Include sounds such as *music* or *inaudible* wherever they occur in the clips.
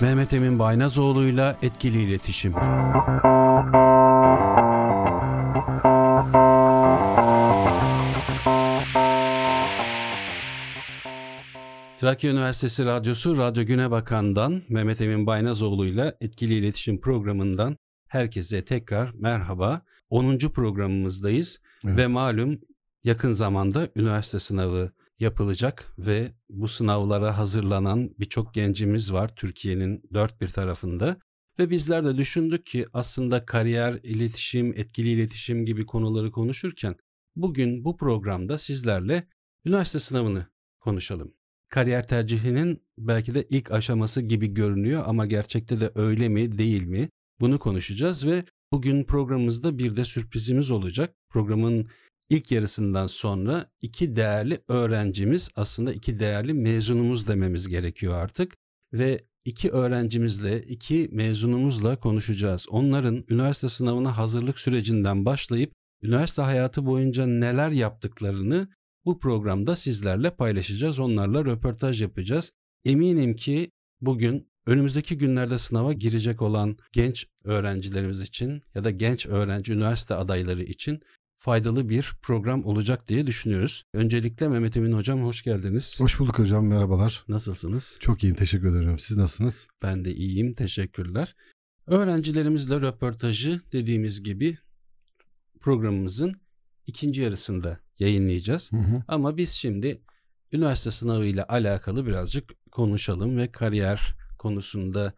Mehmet Emin Baynazoğlu'yla etkili iletişim. Trakya Üniversitesi Radyosu Radyo Güne Bakan'dan Mehmet Emin Baynazoğlu'yla etkili iletişim programından herkese tekrar merhaba. 10. programımızdayız evet. ve malum yakın zamanda üniversite sınavı yapılacak ve bu sınavlara hazırlanan birçok gencimiz var Türkiye'nin dört bir tarafında. Ve bizler de düşündük ki aslında kariyer, iletişim, etkili iletişim gibi konuları konuşurken bugün bu programda sizlerle üniversite sınavını konuşalım. Kariyer tercihinin belki de ilk aşaması gibi görünüyor ama gerçekte de öyle mi değil mi bunu konuşacağız ve bugün programımızda bir de sürprizimiz olacak. Programın ilk yarısından sonra iki değerli öğrencimiz aslında iki değerli mezunumuz dememiz gerekiyor artık ve iki öğrencimizle, iki mezunumuzla konuşacağız. Onların üniversite sınavına hazırlık sürecinden başlayıp üniversite hayatı boyunca neler yaptıklarını bu programda sizlerle paylaşacağız. Onlarla röportaj yapacağız. Eminim ki bugün önümüzdeki günlerde sınava girecek olan genç öğrencilerimiz için ya da genç öğrenci üniversite adayları için faydalı bir program olacak diye düşünüyoruz. Öncelikle Mehmet Emin Hocam hoş geldiniz. Hoş bulduk hocam merhabalar. Nasılsınız? Çok iyiyim teşekkür ederim. Siz nasılsınız? Ben de iyiyim teşekkürler. Öğrencilerimizle röportajı dediğimiz gibi programımızın ikinci yarısında yayınlayacağız. Hı hı. Ama biz şimdi üniversite sınavı ile alakalı birazcık konuşalım ve kariyer konusunda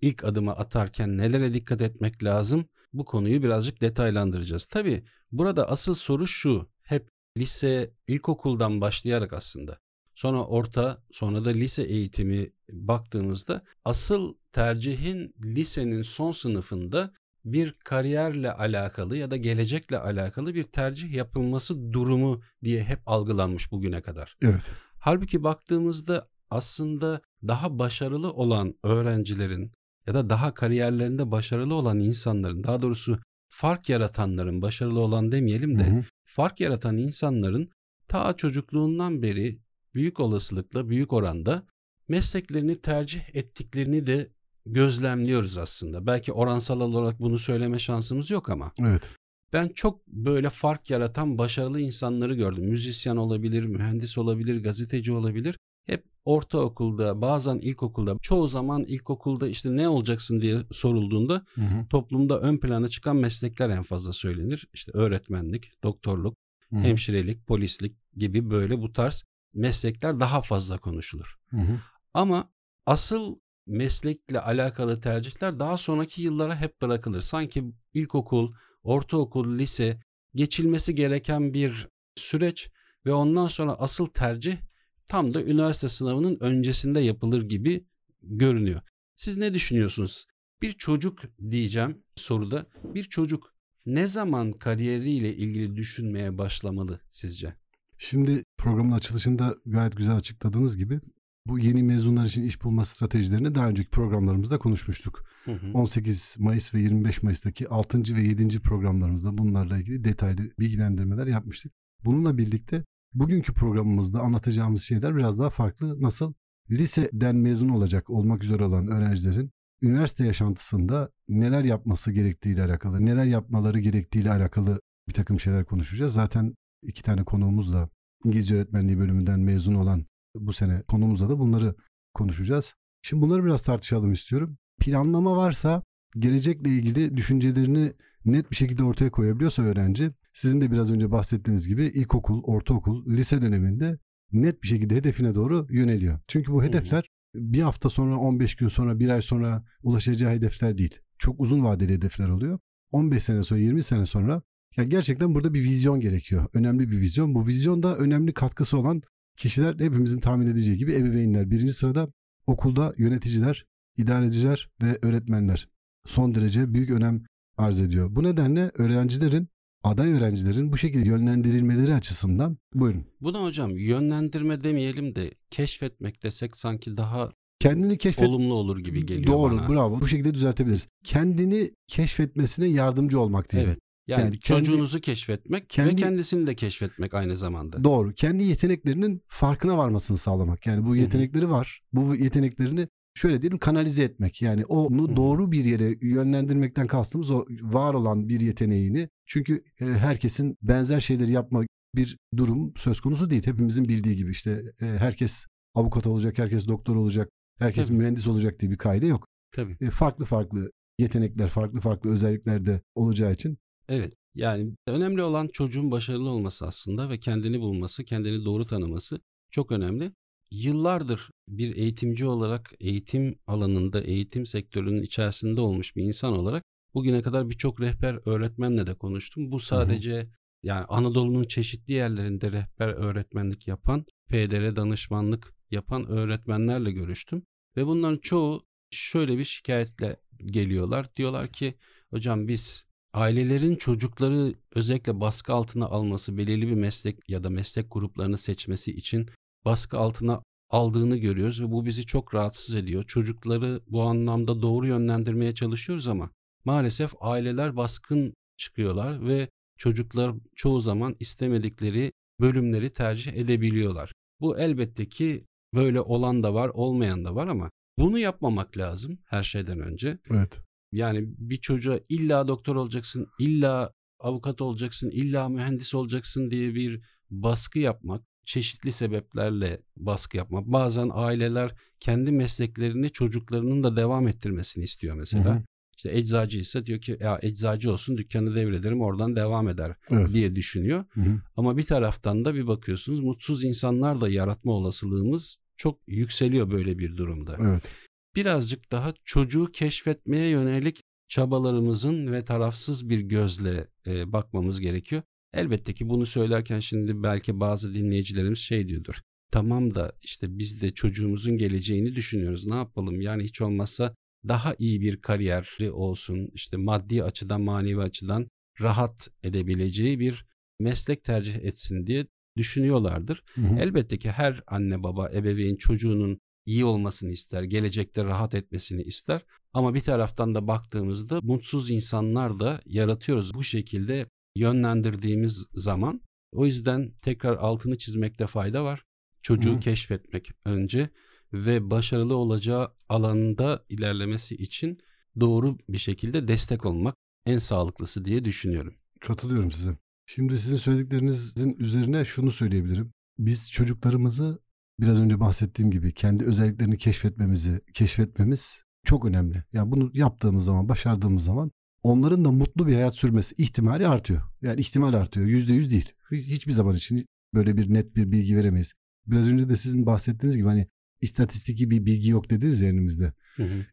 ilk adımı atarken nelere dikkat etmek lazım? Bu konuyu birazcık detaylandıracağız. Tabii burada asıl soru şu. Hep lise, ilkokuldan başlayarak aslında sonra orta, sonra da lise eğitimi baktığımızda asıl tercihin lisenin son sınıfında bir kariyerle alakalı ya da gelecekle alakalı bir tercih yapılması durumu diye hep algılanmış bugüne kadar. Evet. Halbuki baktığımızda aslında daha başarılı olan öğrencilerin ya da daha kariyerlerinde başarılı olan insanların daha doğrusu fark yaratanların başarılı olan demeyelim de hı hı. fark yaratan insanların ta çocukluğundan beri büyük olasılıkla büyük oranda mesleklerini tercih ettiklerini de gözlemliyoruz aslında. Belki oransal olarak bunu söyleme şansımız yok ama. Evet. Ben çok böyle fark yaratan başarılı insanları gördüm. Müzisyen olabilir, mühendis olabilir, gazeteci olabilir. Hep ortaokulda, bazen ilkokulda, çoğu zaman ilkokulda işte ne olacaksın diye sorulduğunda hı hı. toplumda ön plana çıkan meslekler en fazla söylenir. İşte öğretmenlik, doktorluk, hı hı. hemşirelik, polislik gibi böyle bu tarz meslekler daha fazla konuşulur. Hı hı. Ama asıl meslekle alakalı tercihler daha sonraki yıllara hep bırakılır. Sanki ilkokul, ortaokul, lise geçilmesi gereken bir süreç ve ondan sonra asıl tercih tam da üniversite sınavının öncesinde yapılır gibi görünüyor. Siz ne düşünüyorsunuz? Bir çocuk diyeceğim soruda. Bir çocuk ne zaman kariyeriyle ilgili düşünmeye başlamalı sizce? Şimdi programın açılışında gayet güzel açıkladığınız gibi bu yeni mezunlar için iş bulma stratejilerini daha önceki programlarımızda konuşmuştuk. Hı hı. 18 Mayıs ve 25 Mayıs'taki 6. ve 7. programlarımızda bunlarla ilgili detaylı bilgilendirmeler yapmıştık. Bununla birlikte bugünkü programımızda anlatacağımız şeyler biraz daha farklı. Nasıl? Liseden mezun olacak olmak üzere olan öğrencilerin üniversite yaşantısında neler yapması gerektiğiyle alakalı, neler yapmaları gerektiğiyle alakalı bir takım şeyler konuşacağız. Zaten iki tane konuğumuz da İngilizce öğretmenliği bölümünden mezun olan bu sene konumuzda da bunları konuşacağız. Şimdi bunları biraz tartışalım istiyorum. Planlama varsa gelecekle ilgili düşüncelerini net bir şekilde ortaya koyabiliyorsa öğrenci sizin de biraz önce bahsettiğiniz gibi ilkokul, ortaokul, lise döneminde net bir şekilde hedefine doğru yöneliyor. Çünkü bu hedefler bir hafta sonra, 15 gün sonra, bir ay sonra ulaşacağı hedefler değil. Çok uzun vadeli hedefler oluyor. 15 sene sonra, 20 sene sonra ya gerçekten burada bir vizyon gerekiyor. Önemli bir vizyon. Bu vizyonda önemli katkısı olan kişiler hepimizin tahmin edeceği gibi ebeveynler. Birinci sırada okulda yöneticiler, idareciler ve öğretmenler son derece büyük önem arz ediyor. Bu nedenle öğrencilerin aday öğrencilerin bu şekilde yönlendirilmeleri açısından buyurun. Buna hocam yönlendirme demeyelim de keşfetmek desek sanki daha kendini keşfet olumlu olur gibi geliyor Doğru, bana. Doğru, bravo. Bu şekilde düzeltebiliriz. Kendini keşfetmesine yardımcı olmak diyelim. Evet. Yani, yani çocuğunuzu kendi, keşfetmek kendi, ve kendisini de keşfetmek aynı zamanda. Doğru. Kendi yeteneklerinin farkına varmasını sağlamak. Yani bu yetenekleri var. Bu yeteneklerini şöyle diyelim kanalize etmek. Yani onu doğru bir yere yönlendirmekten kastımız o var olan bir yeteneğini. Çünkü e, herkesin benzer şeyleri yapma bir durum söz konusu değil. Hepimizin bildiği gibi işte e, herkes avukat olacak, herkes doktor olacak, herkes Tabii. mühendis olacak diye bir kaide yok. Tabii. E, farklı farklı yetenekler, farklı farklı özellikler de olacağı için Evet. Yani önemli olan çocuğun başarılı olması aslında ve kendini bulması, kendini doğru tanıması çok önemli. Yıllardır bir eğitimci olarak eğitim alanında, eğitim sektörünün içerisinde olmuş bir insan olarak bugüne kadar birçok rehber öğretmenle de konuştum. Bu sadece yani Anadolu'nun çeşitli yerlerinde rehber öğretmenlik yapan, PDR danışmanlık yapan öğretmenlerle görüştüm. Ve bunların çoğu şöyle bir şikayetle geliyorlar. Diyorlar ki hocam biz ailelerin çocukları özellikle baskı altına alması, belirli bir meslek ya da meslek gruplarını seçmesi için baskı altına aldığını görüyoruz ve bu bizi çok rahatsız ediyor. Çocukları bu anlamda doğru yönlendirmeye çalışıyoruz ama maalesef aileler baskın çıkıyorlar ve çocuklar çoğu zaman istemedikleri bölümleri tercih edebiliyorlar. Bu elbette ki böyle olan da var, olmayan da var ama bunu yapmamak lazım her şeyden önce. evet. Yani bir çocuğa illa doktor olacaksın, illa avukat olacaksın, illa mühendis olacaksın diye bir baskı yapmak, çeşitli sebeplerle baskı yapmak. Bazen aileler kendi mesleklerini çocuklarının da devam ettirmesini istiyor mesela. Hı hı. İşte eczacı ise diyor ki ya eczacı olsun dükkanı devrederim oradan devam eder Evet. diye düşünüyor. Hı hı. Ama bir taraftan da bir bakıyorsunuz mutsuz insanlar da yaratma olasılığımız çok yükseliyor böyle bir durumda Evet. birazcık daha çocuğu keşfetmeye yönelik çabalarımızın ve tarafsız bir gözle e, bakmamız gerekiyor. Elbette ki bunu söylerken şimdi belki bazı dinleyicilerimiz şey diyordur. Tamam da işte biz de çocuğumuzun geleceğini düşünüyoruz. Ne yapalım? Yani hiç olmazsa daha iyi bir kariyeri olsun. işte maddi açıdan, manevi açıdan rahat edebileceği bir meslek tercih etsin diye düşünüyorlardır. Hı hı. Elbette ki her anne baba, ebeveyn çocuğunun iyi olmasını ister, gelecekte rahat etmesini ister. Ama bir taraftan da baktığımızda mutsuz insanlar da yaratıyoruz bu şekilde yönlendirdiğimiz zaman. O yüzden tekrar altını çizmekte fayda var. Çocuğu Hı. keşfetmek önce ve başarılı olacağı alanda ilerlemesi için doğru bir şekilde destek olmak en sağlıklısı diye düşünüyorum. Katılıyorum size. Şimdi sizin söylediklerinizin üzerine şunu söyleyebilirim. Biz çocuklarımızı biraz önce bahsettiğim gibi kendi özelliklerini keşfetmemizi, keşfetmemiz çok önemli. Yani bunu yaptığımız zaman, başardığımız zaman onların da mutlu bir hayat sürmesi ihtimali artıyor. Yani ihtimal artıyor. Yüzde yüz değil. Hiç- Hiçbir zaman için böyle bir net bir bilgi veremeyiz. Biraz önce de sizin bahsettiğiniz gibi hani istatistiki bir bilgi yok dediniz ya elimizde.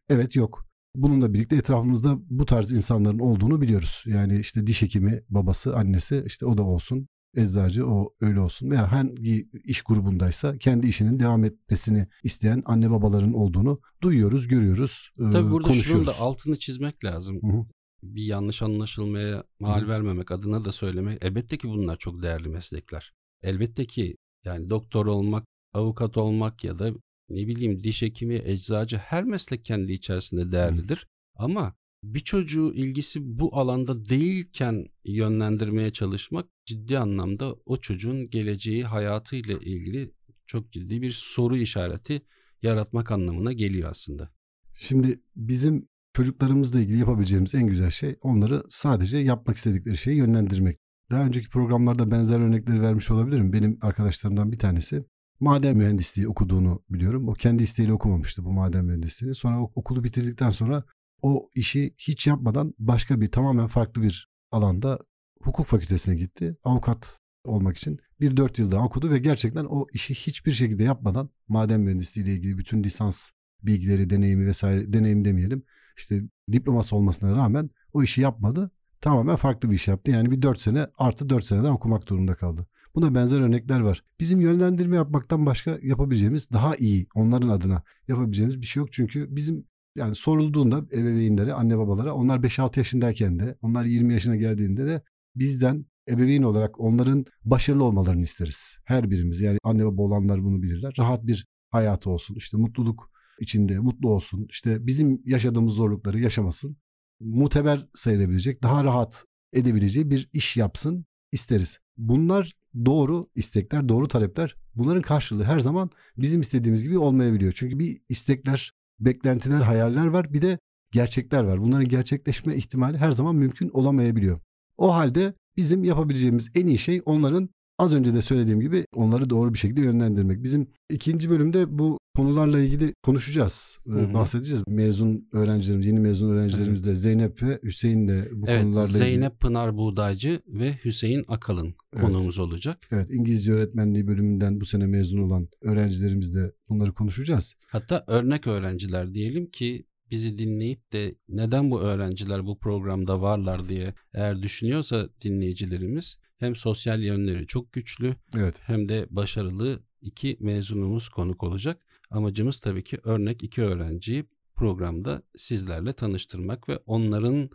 Evet yok. Bununla birlikte etrafımızda bu tarz insanların olduğunu biliyoruz. Yani işte diş hekimi, babası, annesi işte o da olsun. Eczacı o öyle olsun. Veya hangi iş grubundaysa kendi işinin devam etmesini isteyen anne babaların olduğunu duyuyoruz, görüyoruz, Tabii burada şunun konuşuyoruz. da altını çizmek lazım. Hı hı. Bir yanlış anlaşılmaya mal Hı. vermemek adına da söylemek. Elbette ki bunlar çok değerli meslekler. Elbette ki yani doktor olmak, avukat olmak ya da ne bileyim diş hekimi, eczacı her meslek kendi içerisinde değerlidir. Ama bir çocuğu ilgisi bu alanda değilken yönlendirmeye çalışmak ciddi anlamda o çocuğun geleceği hayatıyla ilgili çok ciddi bir soru işareti yaratmak anlamına geliyor aslında. Şimdi bizim çocuklarımızla ilgili yapabileceğimiz en güzel şey onları sadece yapmak istedikleri şeyi yönlendirmek. Daha önceki programlarda benzer örnekleri vermiş olabilirim. Benim arkadaşlarımdan bir tanesi maden mühendisliği okuduğunu biliyorum. O kendi isteğiyle okumamıştı bu maden mühendisliğini. Sonra okulu bitirdikten sonra o işi hiç yapmadan başka bir tamamen farklı bir alanda hukuk fakültesine gitti. Avukat olmak için bir dört yıl daha okudu ve gerçekten o işi hiçbir şekilde yapmadan maden mühendisliği ile ilgili bütün lisans bilgileri, deneyimi vesaire deneyim demeyelim. İşte diploması olmasına rağmen o işi yapmadı. Tamamen farklı bir iş yaptı. Yani bir 4 sene artı 4 sene daha okumak durumunda kaldı. Buna benzer örnekler var. Bizim yönlendirme yapmaktan başka yapabileceğimiz daha iyi onların adına yapabileceğimiz bir şey yok. Çünkü bizim yani sorulduğunda ebeveynlere, anne babalara onlar 5-6 yaşındayken de onlar 20 yaşına geldiğinde de bizden ebeveyn olarak onların başarılı olmalarını isteriz. Her birimiz yani anne baba olanlar bunu bilirler. Rahat bir hayatı olsun. işte mutluluk içinde mutlu olsun. İşte bizim yaşadığımız zorlukları yaşamasın. Muteber sayılabilecek, daha rahat edebileceği bir iş yapsın isteriz. Bunlar doğru istekler, doğru talepler. Bunların karşılığı her zaman bizim istediğimiz gibi olmayabiliyor. Çünkü bir istekler beklentiler, hayaller var. Bir de gerçekler var. Bunların gerçekleşme ihtimali her zaman mümkün olamayabiliyor. O halde bizim yapabileceğimiz en iyi şey onların az önce de söylediğim gibi onları doğru bir şekilde yönlendirmek. Bizim ikinci bölümde bu konularla ilgili konuşacağız, hı hı. bahsedeceğiz. Mezun öğrencilerimiz, yeni mezun öğrencilerimiz de Zeynep ve Hüseyin de bu evet, konularla Zeynep ilgili. Zeynep Pınar Buğdaycı ve Hüseyin Akalın evet. konuğumuz olacak. Evet, İngilizce öğretmenliği bölümünden bu sene mezun olan öğrencilerimiz de bunları konuşacağız. Hatta örnek öğrenciler diyelim ki bizi dinleyip de neden bu öğrenciler bu programda varlar diye eğer düşünüyorsa dinleyicilerimiz hem sosyal yönleri çok güçlü evet. hem de başarılı iki mezunumuz konuk olacak. Amacımız tabii ki örnek iki öğrenciyi programda sizlerle tanıştırmak ve onların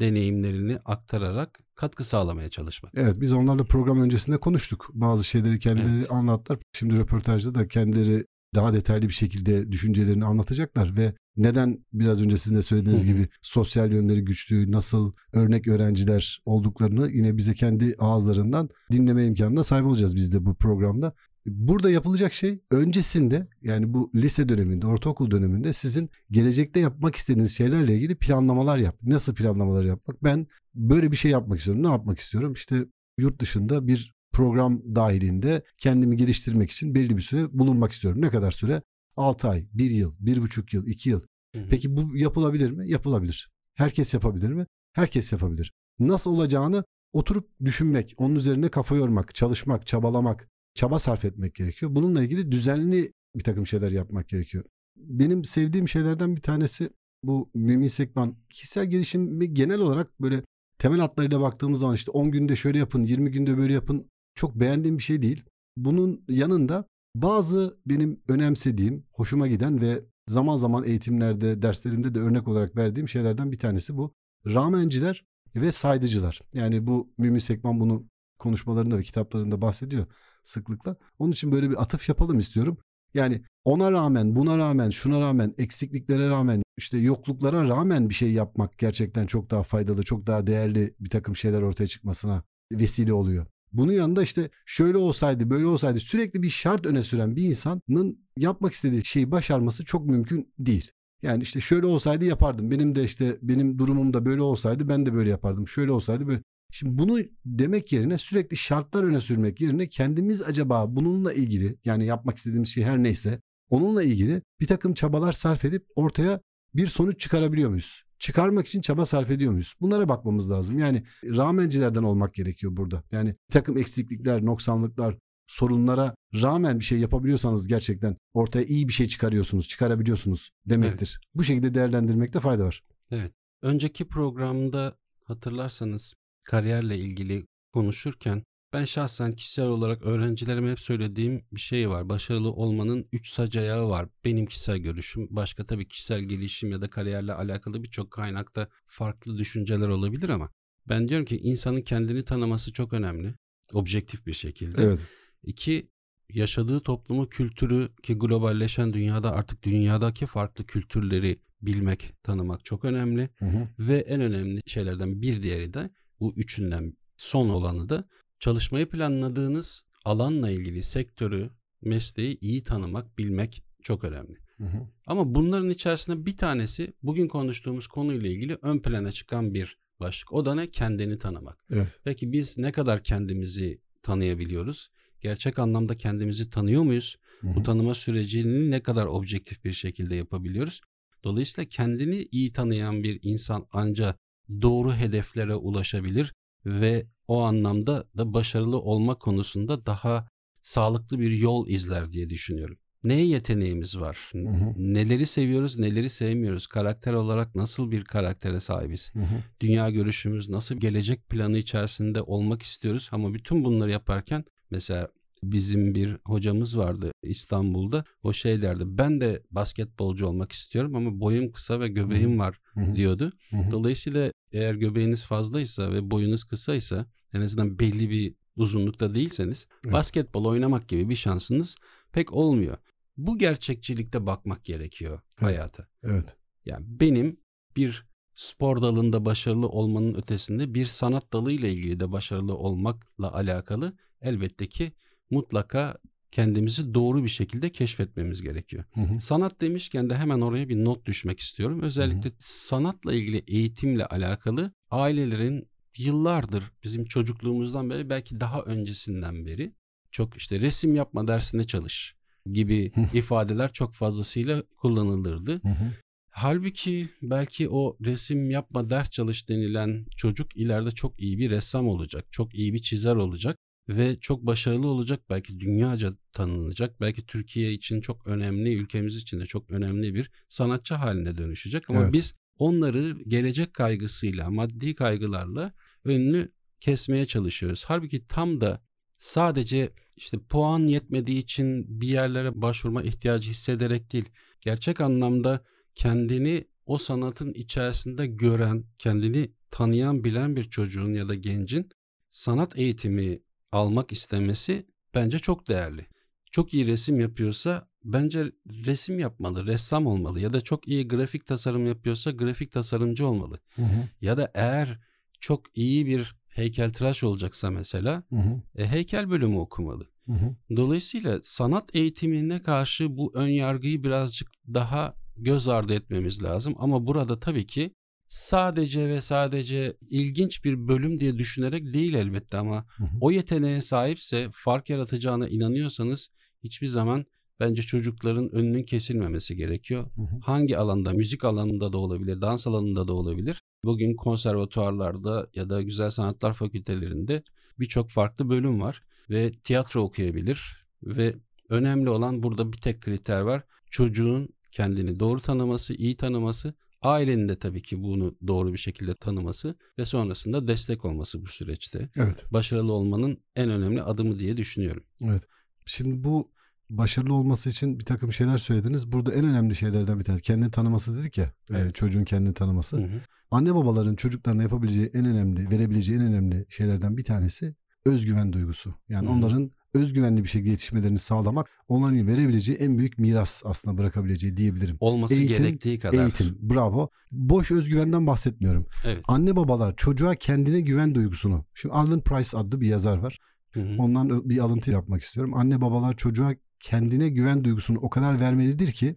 deneyimlerini aktararak katkı sağlamaya çalışmak. Evet biz onlarla program öncesinde konuştuk. Bazı şeyleri kendileri evet. anlattılar. Şimdi röportajda da kendileri daha detaylı bir şekilde düşüncelerini anlatacaklar ve neden biraz önce sizin de söylediğiniz gibi sosyal yönleri güçlü, nasıl örnek öğrenciler olduklarını yine bize kendi ağızlarından dinleme imkanına sahip olacağız biz de bu programda. Burada yapılacak şey öncesinde yani bu lise döneminde, ortaokul döneminde sizin gelecekte yapmak istediğiniz şeylerle ilgili planlamalar yap. Nasıl planlamalar yapmak? Ben böyle bir şey yapmak istiyorum. Ne yapmak istiyorum? İşte yurt dışında bir program dahilinde kendimi geliştirmek için belli bir süre bulunmak istiyorum. Ne kadar süre? 6 ay, 1 yıl, 1,5 yıl, 2 yıl. Hı hı. Peki bu yapılabilir mi? Yapılabilir. Herkes yapabilir mi? Herkes yapabilir. Nasıl olacağını oturup düşünmek, onun üzerine kafa yormak, çalışmak, çabalamak, çaba sarf etmek gerekiyor. Bununla ilgili düzenli bir takım şeyler yapmak gerekiyor. Benim sevdiğim şeylerden bir tanesi bu Mümin Sekman. Kişisel gelişimi genel olarak böyle temel hatlarıyla baktığımız zaman işte 10 günde şöyle yapın, 20 günde böyle yapın çok beğendiğim bir şey değil. Bunun yanında bazı benim önemsediğim, hoşuma giden ve zaman zaman eğitimlerde, derslerimde de örnek olarak verdiğim şeylerden bir tanesi bu. Ramenciler ve saydıcılar. Yani bu Mümin Sekman bunu konuşmalarında ve kitaplarında bahsediyor sıklıkla. Onun için böyle bir atıf yapalım istiyorum. Yani ona rağmen, buna rağmen, şuna rağmen, eksikliklere rağmen, işte yokluklara rağmen bir şey yapmak gerçekten çok daha faydalı, çok daha değerli bir takım şeyler ortaya çıkmasına vesile oluyor. Bunun yanında işte şöyle olsaydı böyle olsaydı sürekli bir şart öne süren bir insanın yapmak istediği şeyi başarması çok mümkün değil. Yani işte şöyle olsaydı yapardım. Benim de işte benim durumum da böyle olsaydı ben de böyle yapardım. Şöyle olsaydı böyle. Şimdi bunu demek yerine sürekli şartlar öne sürmek yerine kendimiz acaba bununla ilgili yani yapmak istediğimiz şey her neyse onunla ilgili bir takım çabalar sarf edip ortaya bir sonuç çıkarabiliyor muyuz? Çıkarmak için çaba sarf ediyor muyuz? Bunlara bakmamız lazım. Yani rağmencilerden olmak gerekiyor burada. Yani takım eksiklikler, noksanlıklar, sorunlara rağmen bir şey yapabiliyorsanız gerçekten ortaya iyi bir şey çıkarıyorsunuz, çıkarabiliyorsunuz demektir. Evet. Bu şekilde değerlendirmekte fayda var. Evet. Önceki programda hatırlarsanız kariyerle ilgili konuşurken ben şahsen kişisel olarak öğrencilerime hep söylediğim bir şey var. Başarılı olmanın üç sac ayağı var. Benim kişisel görüşüm. Başka tabii kişisel gelişim ya da kariyerle alakalı birçok kaynakta farklı düşünceler olabilir ama ben diyorum ki insanın kendini tanıması çok önemli. Objektif bir şekilde. Evet. İki, yaşadığı toplumu, kültürü ki globalleşen dünyada artık dünyadaki farklı kültürleri bilmek, tanımak çok önemli. Hı hı. Ve en önemli şeylerden bir diğeri de bu üçünden son olanı da Çalışmayı planladığınız alanla ilgili sektörü, mesleği iyi tanımak, bilmek çok önemli. Hı hı. Ama bunların içerisinde bir tanesi bugün konuştuğumuz konuyla ilgili ön plana çıkan bir başlık. O da ne? Kendini tanımak. Evet. Peki biz ne kadar kendimizi tanıyabiliyoruz? Gerçek anlamda kendimizi tanıyor muyuz? Hı hı. Bu tanıma sürecini ne kadar objektif bir şekilde yapabiliyoruz? Dolayısıyla kendini iyi tanıyan bir insan ancak doğru hedeflere ulaşabilir ve o anlamda da başarılı olma konusunda daha sağlıklı bir yol izler diye düşünüyorum. Neye yeteneğimiz var? Hı hı. Neleri seviyoruz, neleri sevmiyoruz? Karakter olarak nasıl bir karaktere sahibiz? Hı hı. Dünya görüşümüz nasıl gelecek planı içerisinde olmak istiyoruz? Ama bütün bunları yaparken mesela bizim bir hocamız vardı İstanbul'da. O şey derdi ben de basketbolcu olmak istiyorum ama boyum kısa ve göbeğim var diyordu. Dolayısıyla eğer göbeğiniz fazlaysa ve boyunuz kısaysa en azından belli bir uzunlukta değilseniz evet. basketbol oynamak gibi bir şansınız pek olmuyor. Bu gerçekçilikte bakmak gerekiyor evet. hayata. Evet. Yani benim bir spor dalında başarılı olmanın ötesinde bir sanat dalı ile ilgili de başarılı olmakla alakalı elbette ki mutlaka kendimizi doğru bir şekilde keşfetmemiz gerekiyor. Hı hı. Sanat demişken de hemen oraya bir not düşmek istiyorum. Özellikle hı hı. sanatla ilgili eğitimle alakalı ailelerin yıllardır bizim çocukluğumuzdan beri belki daha öncesinden beri çok işte resim yapma dersine çalış gibi ifadeler çok fazlasıyla kullanılırdı. Hı hı. Halbuki belki o resim yapma ders çalış denilen çocuk ileride çok iyi bir ressam olacak, çok iyi bir çizer olacak ve çok başarılı olacak. Belki dünyaca tanınacak. Belki Türkiye için çok önemli, ülkemiz için de çok önemli bir sanatçı haline dönüşecek. Ama evet. biz onları gelecek kaygısıyla, maddi kaygılarla önünü kesmeye çalışıyoruz. Halbuki tam da sadece işte puan yetmediği için bir yerlere başvurma ihtiyacı hissederek değil, gerçek anlamda kendini o sanatın içerisinde gören, kendini tanıyan, bilen bir çocuğun ya da gencin sanat eğitimi almak istemesi bence çok değerli. Çok iyi resim yapıyorsa bence resim yapmalı, ressam olmalı ya da çok iyi grafik tasarım yapıyorsa grafik tasarımcı olmalı. Hı hı. Ya da eğer çok iyi bir heykeltıraş olacaksa mesela hı hı. E, heykel bölümü okumalı. Hı hı. Dolayısıyla sanat eğitimine karşı bu ön yargıyı birazcık daha göz ardı etmemiz lazım. Ama burada tabii ki sadece ve sadece ilginç bir bölüm diye düşünerek değil elbette ama hı hı. o yeteneğe sahipse fark yaratacağına inanıyorsanız hiçbir zaman bence çocukların önünün kesilmemesi gerekiyor. Hı hı. Hangi alanda, müzik alanında da olabilir, dans alanında da olabilir. Bugün konservatuarlarda ya da güzel sanatlar fakültelerinde birçok farklı bölüm var ve tiyatro okuyabilir ve önemli olan burada bir tek kriter var. Çocuğun kendini doğru tanıması, iyi tanıması, ailenin de tabii ki bunu doğru bir şekilde tanıması ve sonrasında destek olması bu süreçte. Evet. Başarılı olmanın en önemli adımı diye düşünüyorum. Evet. Şimdi bu başarılı olması için bir takım şeyler söylediniz. Burada en önemli şeylerden bir tanesi kendini tanıması dedik ya. E, evet. E, çocuğun kendini tanıması. Hı hı. Anne babaların çocuklarına yapabileceği en önemli, verebileceği en önemli şeylerden bir tanesi özgüven duygusu. Yani hı hı. onların özgüvenli bir şekilde yetişmelerini sağlamak onların verebileceği en büyük miras aslında bırakabileceği diyebilirim. Olması eğitim, gerektiği kadar. Eğitim bravo. Boş özgüvenden bahsetmiyorum. Evet. Anne babalar çocuğa kendine güven duygusunu. Şimdi Alan Price adlı bir yazar var. Hı hı. Ondan bir alıntı yapmak istiyorum. Anne babalar çocuğa kendine güven duygusunu o kadar vermelidir ki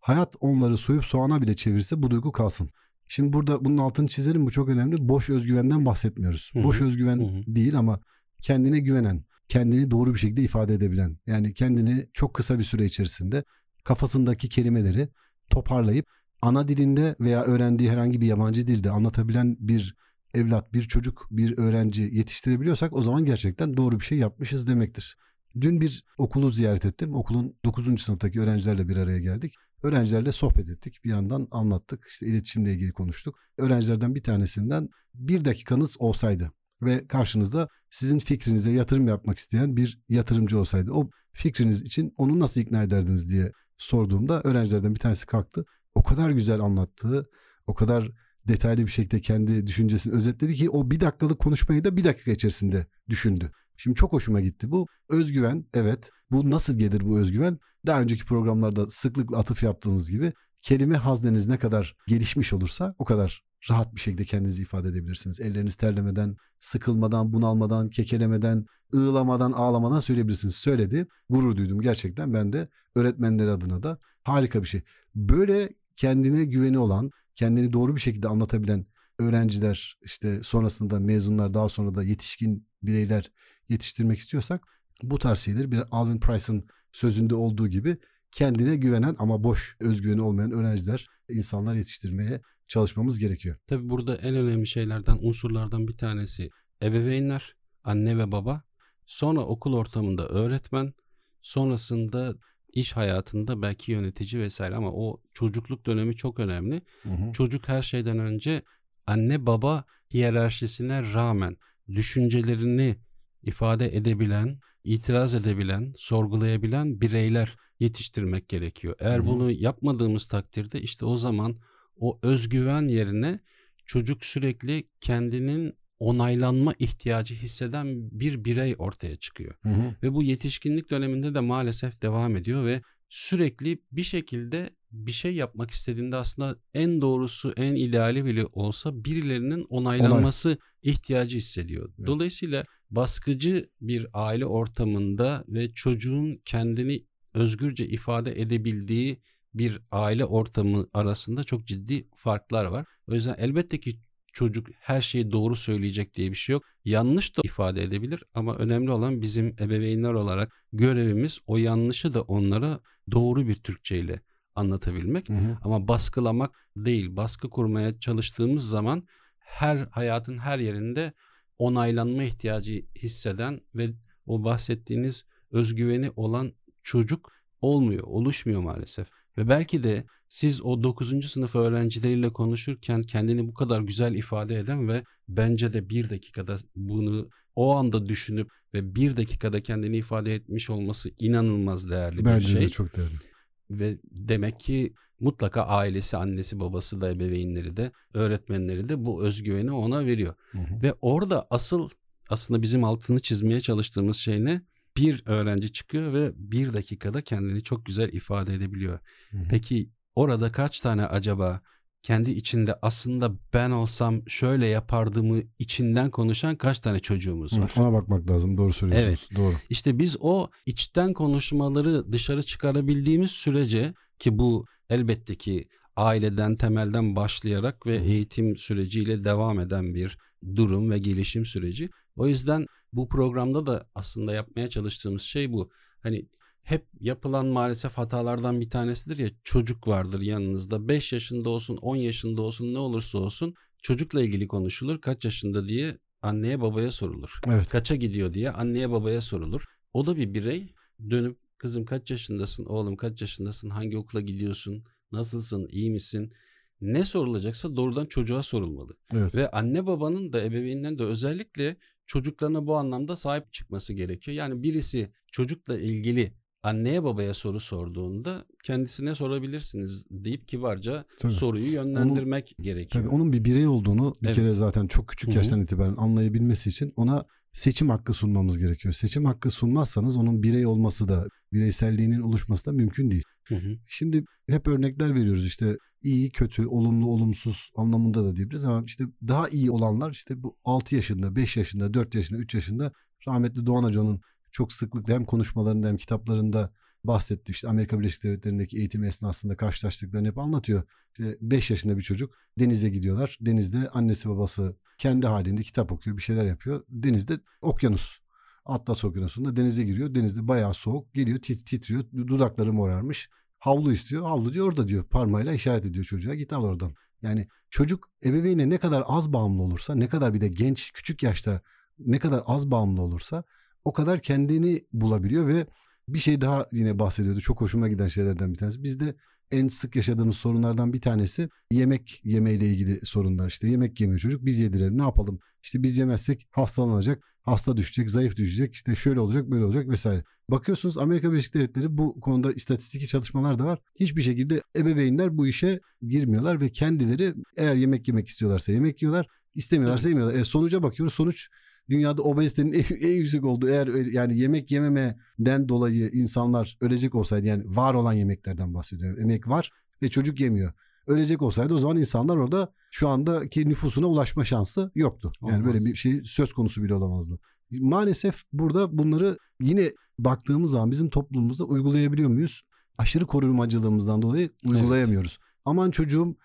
hayat onları soyup soğana bile çevirse bu duygu kalsın. Şimdi burada bunun altını çizelim bu çok önemli. Boş özgüvenden bahsetmiyoruz. Hı-hı. Boş özgüven Hı-hı. değil ama kendine güvenen, kendini doğru bir şekilde ifade edebilen. Yani kendini çok kısa bir süre içerisinde kafasındaki kelimeleri toparlayıp ana dilinde veya öğrendiği herhangi bir yabancı dilde anlatabilen bir evlat, bir çocuk, bir öğrenci yetiştirebiliyorsak o zaman gerçekten doğru bir şey yapmışız demektir. Dün bir okulu ziyaret ettim. Okulun 9. sınıftaki öğrencilerle bir araya geldik. Öğrencilerle sohbet ettik. Bir yandan anlattık. İşte iletişimle ilgili konuştuk. Öğrencilerden bir tanesinden bir dakikanız olsaydı ve karşınızda sizin fikrinize yatırım yapmak isteyen bir yatırımcı olsaydı o fikriniz için onu nasıl ikna ederdiniz diye sorduğumda öğrencilerden bir tanesi kalktı. O kadar güzel anlattığı, o kadar detaylı bir şekilde kendi düşüncesini özetledi ki o bir dakikalık konuşmayı da bir dakika içerisinde düşündü. Şimdi çok hoşuma gitti bu. Özgüven evet. Bu nasıl gelir bu özgüven? Daha önceki programlarda sıklıkla atıf yaptığımız gibi kelime hazneniz ne kadar gelişmiş olursa o kadar rahat bir şekilde kendinizi ifade edebilirsiniz. Elleriniz terlemeden, sıkılmadan, bunalmadan, kekelemeden, ığlamadan, ağlamadan söyleyebilirsiniz. Söyledi. Gurur duydum gerçekten. Ben de öğretmenler adına da harika bir şey. Böyle kendine güveni olan, kendini doğru bir şekilde anlatabilen öğrenciler, işte sonrasında mezunlar, daha sonra da yetişkin bireyler yetiştirmek istiyorsak bu tarz şeyleri bir Alvin Price'ın sözünde olduğu gibi kendine güvenen ama boş özgüveni olmayan öğrenciler, insanlar yetiştirmeye çalışmamız gerekiyor. Tabii burada en önemli şeylerden, unsurlardan bir tanesi ebeveynler, anne ve baba. Sonra okul ortamında öğretmen, sonrasında iş hayatında belki yönetici vesaire ama o çocukluk dönemi çok önemli. Hı hı. Çocuk her şeyden önce anne baba hiyerarşisine rağmen düşüncelerini ifade edebilen, itiraz edebilen, sorgulayabilen bireyler yetiştirmek gerekiyor. Eğer Hı-hı. bunu yapmadığımız takdirde işte o zaman o özgüven yerine çocuk sürekli kendinin onaylanma ihtiyacı hisseden bir birey ortaya çıkıyor. Hı hı. Ve bu yetişkinlik döneminde de maalesef devam ediyor ve sürekli bir şekilde bir şey yapmak istediğinde aslında en doğrusu, en ideali bile olsa birilerinin onaylanması Onay. ihtiyacı hissediyor. Evet. Dolayısıyla baskıcı bir aile ortamında ve çocuğun kendini özgürce ifade edebildiği bir aile ortamı arasında çok ciddi farklar var. O yüzden elbette ki çocuk her şeyi doğru söyleyecek diye bir şey yok. Yanlış da ifade edebilir ama önemli olan bizim ebeveynler olarak görevimiz o yanlışı da onlara doğru bir Türkçe ile anlatabilmek. Hı hı. Ama baskılamak değil. Baskı kurmaya çalıştığımız zaman her hayatın her yerinde onaylanma ihtiyacı hisseden ve o bahsettiğiniz özgüveni olan çocuk olmuyor, oluşmuyor maalesef. Ve belki de siz o 9. sınıf öğrencileriyle konuşurken kendini bu kadar güzel ifade eden ve bence de bir dakikada bunu o anda düşünüp ve bir dakikada kendini ifade etmiş olması inanılmaz değerli bence bir şey. Bence de çok değerli. Ve demek ki mutlaka ailesi, annesi, babası da, ebeveynleri de, öğretmenleri de bu özgüveni ona veriyor. Hı hı. Ve orada asıl aslında bizim altını çizmeye çalıştığımız şey ne? Bir öğrenci çıkıyor ve bir dakikada kendini çok güzel ifade edebiliyor. Hı hı. Peki orada kaç tane acaba kendi içinde aslında ben olsam şöyle yapardımı içinden konuşan kaç tane çocuğumuz var? Ona bakmak lazım. Doğru söylüyorsunuz. Evet. Doğru. İşte biz o içten konuşmaları dışarı çıkarabildiğimiz sürece ki bu elbette ki aileden temelden başlayarak ve eğitim süreciyle devam eden bir durum ve gelişim süreci. O yüzden bu programda da aslında yapmaya çalıştığımız şey bu. Hani hep yapılan maalesef hatalardan bir tanesidir ya çocuk vardır yanınızda 5 yaşında olsun 10 yaşında olsun ne olursa olsun çocukla ilgili konuşulur kaç yaşında diye anneye babaya sorulur. Evet. Kaça gidiyor diye anneye babaya sorulur. O da bir birey dönüp kızım kaç yaşındasın oğlum kaç yaşındasın hangi okula gidiyorsun nasılsın iyi misin ne sorulacaksa doğrudan çocuğa sorulmalı. Evet. Ve anne babanın da ebeveynlerin de özellikle çocuklarına bu anlamda sahip çıkması gerekiyor. Yani birisi çocukla ilgili anneye babaya soru sorduğunda kendisine sorabilirsiniz deyip kibarca tabii. soruyu yönlendirmek onun, gerekiyor. Tabii onun bir birey olduğunu bir evet. kere zaten çok küçük Hı-hı. yaştan itibaren anlayabilmesi için ona seçim hakkı sunmamız gerekiyor. Seçim hakkı sunmazsanız onun birey olması da bireyselliğinin oluşması da mümkün değil. Hı hı. Şimdi hep örnekler veriyoruz işte iyi, kötü, olumlu, olumsuz anlamında da diyebiliriz ama işte daha iyi olanlar işte bu 6 yaşında, 5 yaşında, 4 yaşında, 3 yaşında rahmetli Doğan Hoca'nın çok sıklıkla hem konuşmalarında hem kitaplarında bahsetti. İşte Amerika Birleşik Devletleri'ndeki eğitim esnasında karşılaştıklarını hep anlatıyor. İşte 5 yaşında bir çocuk denize gidiyorlar. Denizde annesi babası kendi halinde kitap okuyor, bir şeyler yapıyor. Denizde okyanus. Atlas Okyanusu'nda denize giriyor. Denizde bayağı soğuk. Geliyor tit titriyor. Dudakları morarmış. Havlu istiyor. Havlu diyor orada diyor. Parmağıyla işaret ediyor çocuğa. Git al oradan. Yani çocuk ebeveyne ne kadar az bağımlı olursa, ne kadar bir de genç, küçük yaşta ne kadar az bağımlı olursa o kadar kendini bulabiliyor ve bir şey daha yine bahsediyordu. Çok hoşuma giden şeylerden bir tanesi. Bizde en sık yaşadığımız sorunlardan bir tanesi yemek yemeyle ilgili sorunlar. İşte yemek yemiyor çocuk biz yedirelim ne yapalım? İşte biz yemezsek hastalanacak, hasta düşecek, zayıf düşecek, işte şöyle olacak, böyle olacak vesaire. Bakıyorsunuz Amerika Birleşik Devletleri bu konuda istatistiki çalışmalar da var. Hiçbir şekilde ebeveynler bu işe girmiyorlar ve kendileri eğer yemek yemek istiyorlarsa yemek yiyorlar, istemiyorlarsa yemiyorlar. E, sonuca bakıyoruz. Sonuç dünyada obezitenin *laughs* en, en yüksek olduğu eğer yani yemek yememeden dolayı insanlar ölecek olsaydı yani var olan yemeklerden bahsediyorum. Emek var ve çocuk yemiyor. Ölecek olsaydı o zaman insanlar orada şu andaki nüfusuna ulaşma şansı yoktu. Yani Olmaz. böyle bir şey söz konusu bile olamazdı. Maalesef burada bunları yine baktığımız zaman bizim toplumumuzda uygulayabiliyor muyuz? Aşırı korumacılığımızdan dolayı uygulayamıyoruz. Evet. Aman çocuğum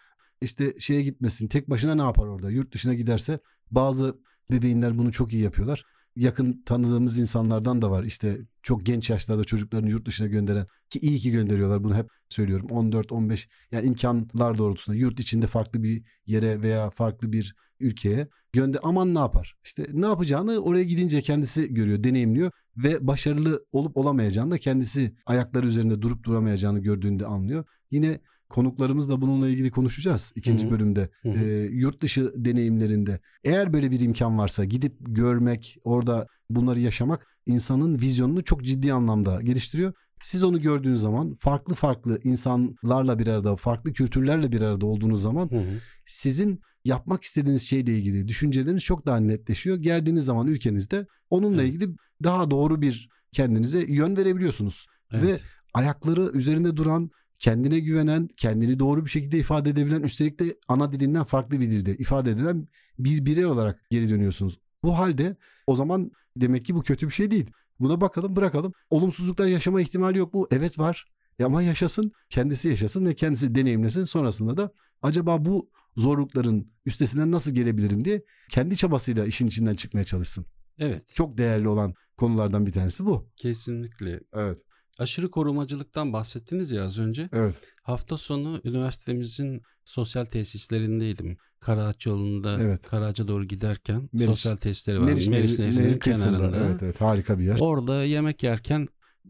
işte şeye gitmesin tek başına ne yapar orada yurt dışına giderse bazı Bebeğinler bunu çok iyi yapıyorlar. Yakın tanıdığımız insanlardan da var. İşte çok genç yaşlarda çocuklarını yurt dışına gönderen ki iyi ki gönderiyorlar bunu hep söylüyorum. 14 15 yani imkanlar doğrultusunda yurt içinde farklı bir yere veya farklı bir ülkeye gönder aman ne yapar? İşte ne yapacağını oraya gidince kendisi görüyor, deneyimliyor ve başarılı olup olamayacağını da kendisi ayakları üzerinde durup duramayacağını gördüğünde anlıyor. Yine konuklarımızla bununla ilgili konuşacağız ikinci Hı-hı. bölümde. Hı-hı. E, yurt dışı deneyimlerinde eğer böyle bir imkan varsa gidip görmek, orada bunları yaşamak insanın vizyonunu çok ciddi anlamda geliştiriyor. Siz onu gördüğünüz zaman farklı farklı insanlarla bir arada, farklı kültürlerle bir arada olduğunuz zaman Hı-hı. sizin yapmak istediğiniz şeyle ilgili düşünceleriniz çok daha netleşiyor. Geldiğiniz zaman ülkenizde onunla evet. ilgili daha doğru bir kendinize yön verebiliyorsunuz. Evet. Ve ayakları üzerinde duran kendine güvenen, kendini doğru bir şekilde ifade edebilen, üstelik de ana dilinden farklı bir dilde ifade edilen bir birey olarak geri dönüyorsunuz. Bu halde o zaman Demek ki bu kötü bir şey değil. Buna bakalım bırakalım. Olumsuzluklar yaşama ihtimali yok mu? Evet var. E ama yaşasın, kendisi yaşasın ve kendisi deneyimlesin. Sonrasında da acaba bu zorlukların üstesinden nasıl gelebilirim diye kendi çabasıyla işin içinden çıkmaya çalışsın. Evet. Çok değerli olan konulardan bir tanesi bu. Kesinlikle. Evet. Aşırı korumacılıktan bahsettiniz ya az önce. Evet. Hafta sonu üniversitemizin sosyal tesislerindeydim. Karaağaç yolunda Evet. Karaağaç'a doğru giderken Meriç- sosyal tesisleri var. Meriç, Meriç, Nehri- Nehri'nin Nehri kenarında. Evet evet harika bir yer. Orada yemek yerken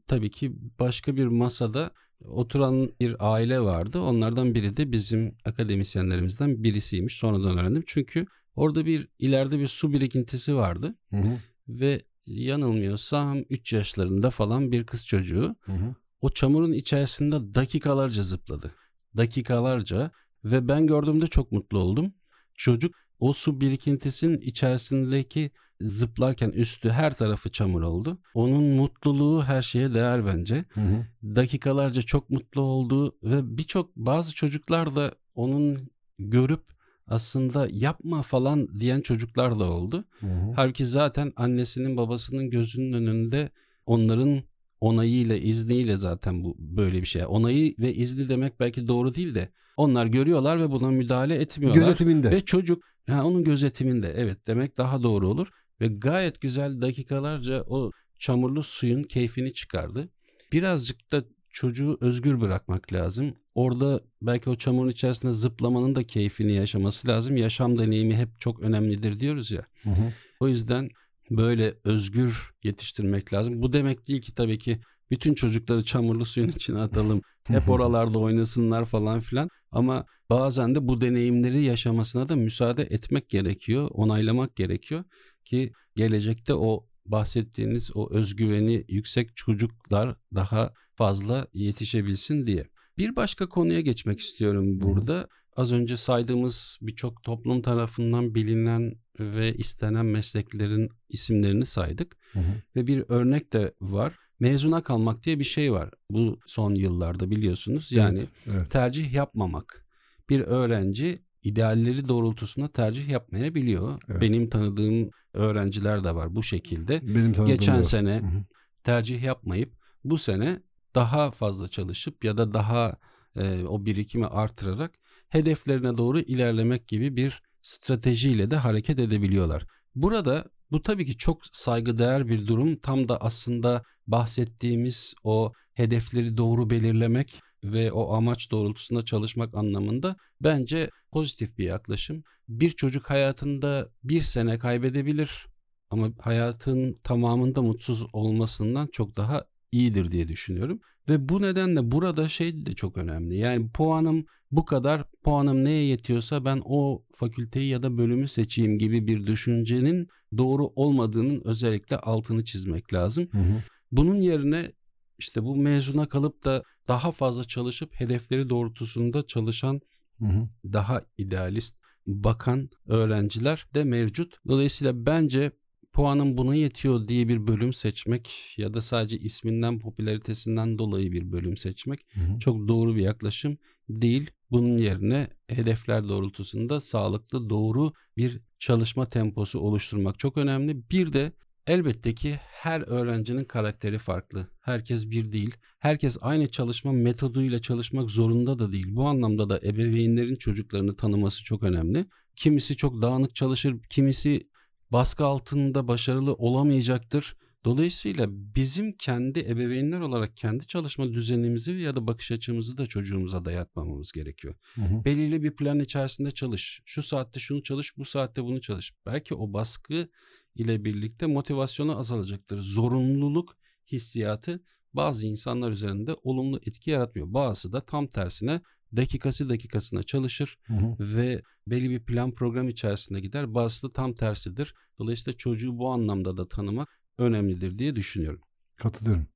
tabii ki başka bir masada oturan bir aile vardı. Onlardan biri de bizim akademisyenlerimizden birisiymiş. Sonradan öğrendim. Çünkü orada bir ileride bir su birikintisi vardı Hı hı, ve yanılmıyorsam 3 yaşlarında falan bir kız çocuğu hı hı. o çamurun içerisinde dakikalarca zıpladı. Dakikalarca ve ben gördüğümde çok mutlu oldum. Çocuk o su birikintisinin içerisindeki zıplarken üstü her tarafı çamur oldu. Onun mutluluğu her şeye değer bence. Hı hı. Dakikalarca çok mutlu oldu ve birçok bazı çocuklar da onun görüp aslında yapma falan diyen çocuklar da oldu. Hı hı. Halbuki zaten annesinin babasının gözünün önünde onların onayıyla izniyle zaten bu böyle bir şey. Onayı ve izni demek belki doğru değil de onlar görüyorlar ve buna müdahale etmiyorlar. Gözetiminde. Ve çocuk ha, onun gözetiminde evet demek daha doğru olur. Ve gayet güzel dakikalarca o çamurlu suyun keyfini çıkardı. Birazcık da çocuğu özgür bırakmak lazım. Orada belki o çamurun içerisinde zıplamanın da keyfini yaşaması lazım. Yaşam deneyimi hep çok önemlidir diyoruz ya. Hı hı. O yüzden böyle özgür yetiştirmek lazım. Bu demek değil ki tabii ki bütün çocukları çamurlu suyun içine atalım. Hep oralarda oynasınlar falan filan. Ama bazen de bu deneyimleri yaşamasına da müsaade etmek gerekiyor. Onaylamak gerekiyor ki gelecekte o bahsettiğiniz o özgüveni yüksek çocuklar daha fazla yetişebilsin diye. Bir başka konuya geçmek istiyorum burada. Az önce saydığımız birçok toplum tarafından bilinen ve istenen mesleklerin isimlerini saydık. Hı hı. Ve bir örnek de var. Mezuna kalmak diye bir şey var. Bu son yıllarda biliyorsunuz. Yani Evet, evet. tercih yapmamak. Bir öğrenci idealleri doğrultusunda tercih yapmayabiliyor. Evet. Benim tanıdığım öğrenciler de var bu şekilde. Benim Geçen var. sene Hı hı. tercih yapmayıp bu sene daha fazla çalışıp ya da daha e, o birikimi artırarak hedeflerine doğru ilerlemek gibi bir stratejiyle de hareket edebiliyorlar. Burada bu tabii ki çok saygıdeğer bir durum. Tam da aslında bahsettiğimiz o hedefleri doğru belirlemek ve o amaç doğrultusunda çalışmak anlamında bence pozitif bir yaklaşım. Bir çocuk hayatında bir sene kaybedebilir ama hayatın tamamında mutsuz olmasından çok daha iyidir diye düşünüyorum. Ve bu nedenle burada şey de çok önemli. Yani puanım bu kadar, puanım neye yetiyorsa ben o fakülteyi ya da bölümü seçeyim gibi bir düşüncenin doğru olmadığının özellikle altını çizmek lazım. Hı hı. Bunun yerine işte bu mezuna kalıp da daha fazla çalışıp hedefleri doğrultusunda çalışan Hı hı. daha idealist bakan öğrenciler de mevcut. Dolayısıyla bence puanım buna yetiyor diye bir bölüm seçmek ya da sadece isminden popülaritesinden dolayı bir bölüm seçmek Hı hı. çok doğru bir yaklaşım değil. Bunun yerine hedefler doğrultusunda sağlıklı doğru bir çalışma temposu oluşturmak çok önemli. Bir de elbette ki her öğrencinin karakteri farklı. Herkes bir değil. Herkes aynı çalışma metoduyla çalışmak zorunda da değil. Bu anlamda da ebeveynlerin çocuklarını tanıması çok önemli. Kimisi çok dağınık çalışır, kimisi baskı altında başarılı olamayacaktır. Dolayısıyla bizim kendi ebeveynler olarak kendi çalışma düzenimizi ya da bakış açımızı da çocuğumuza dayatmamamız gerekiyor. Hı hı. Belirli bir plan içerisinde çalış. Şu saatte şunu çalış, bu saatte bunu çalış. Belki o baskı ile birlikte motivasyonu azalacaktır. Zorunluluk hissiyatı bazı insanlar üzerinde olumlu etki yaratmıyor. Bazısı da tam tersine dakikası dakikasına çalışır Hı hı. ve belli bir plan program içerisinde gider. Bazısı da tam tersidir. Dolayısıyla çocuğu bu anlamda da tanımak önemlidir diye düşünüyorum. Katılıyorum.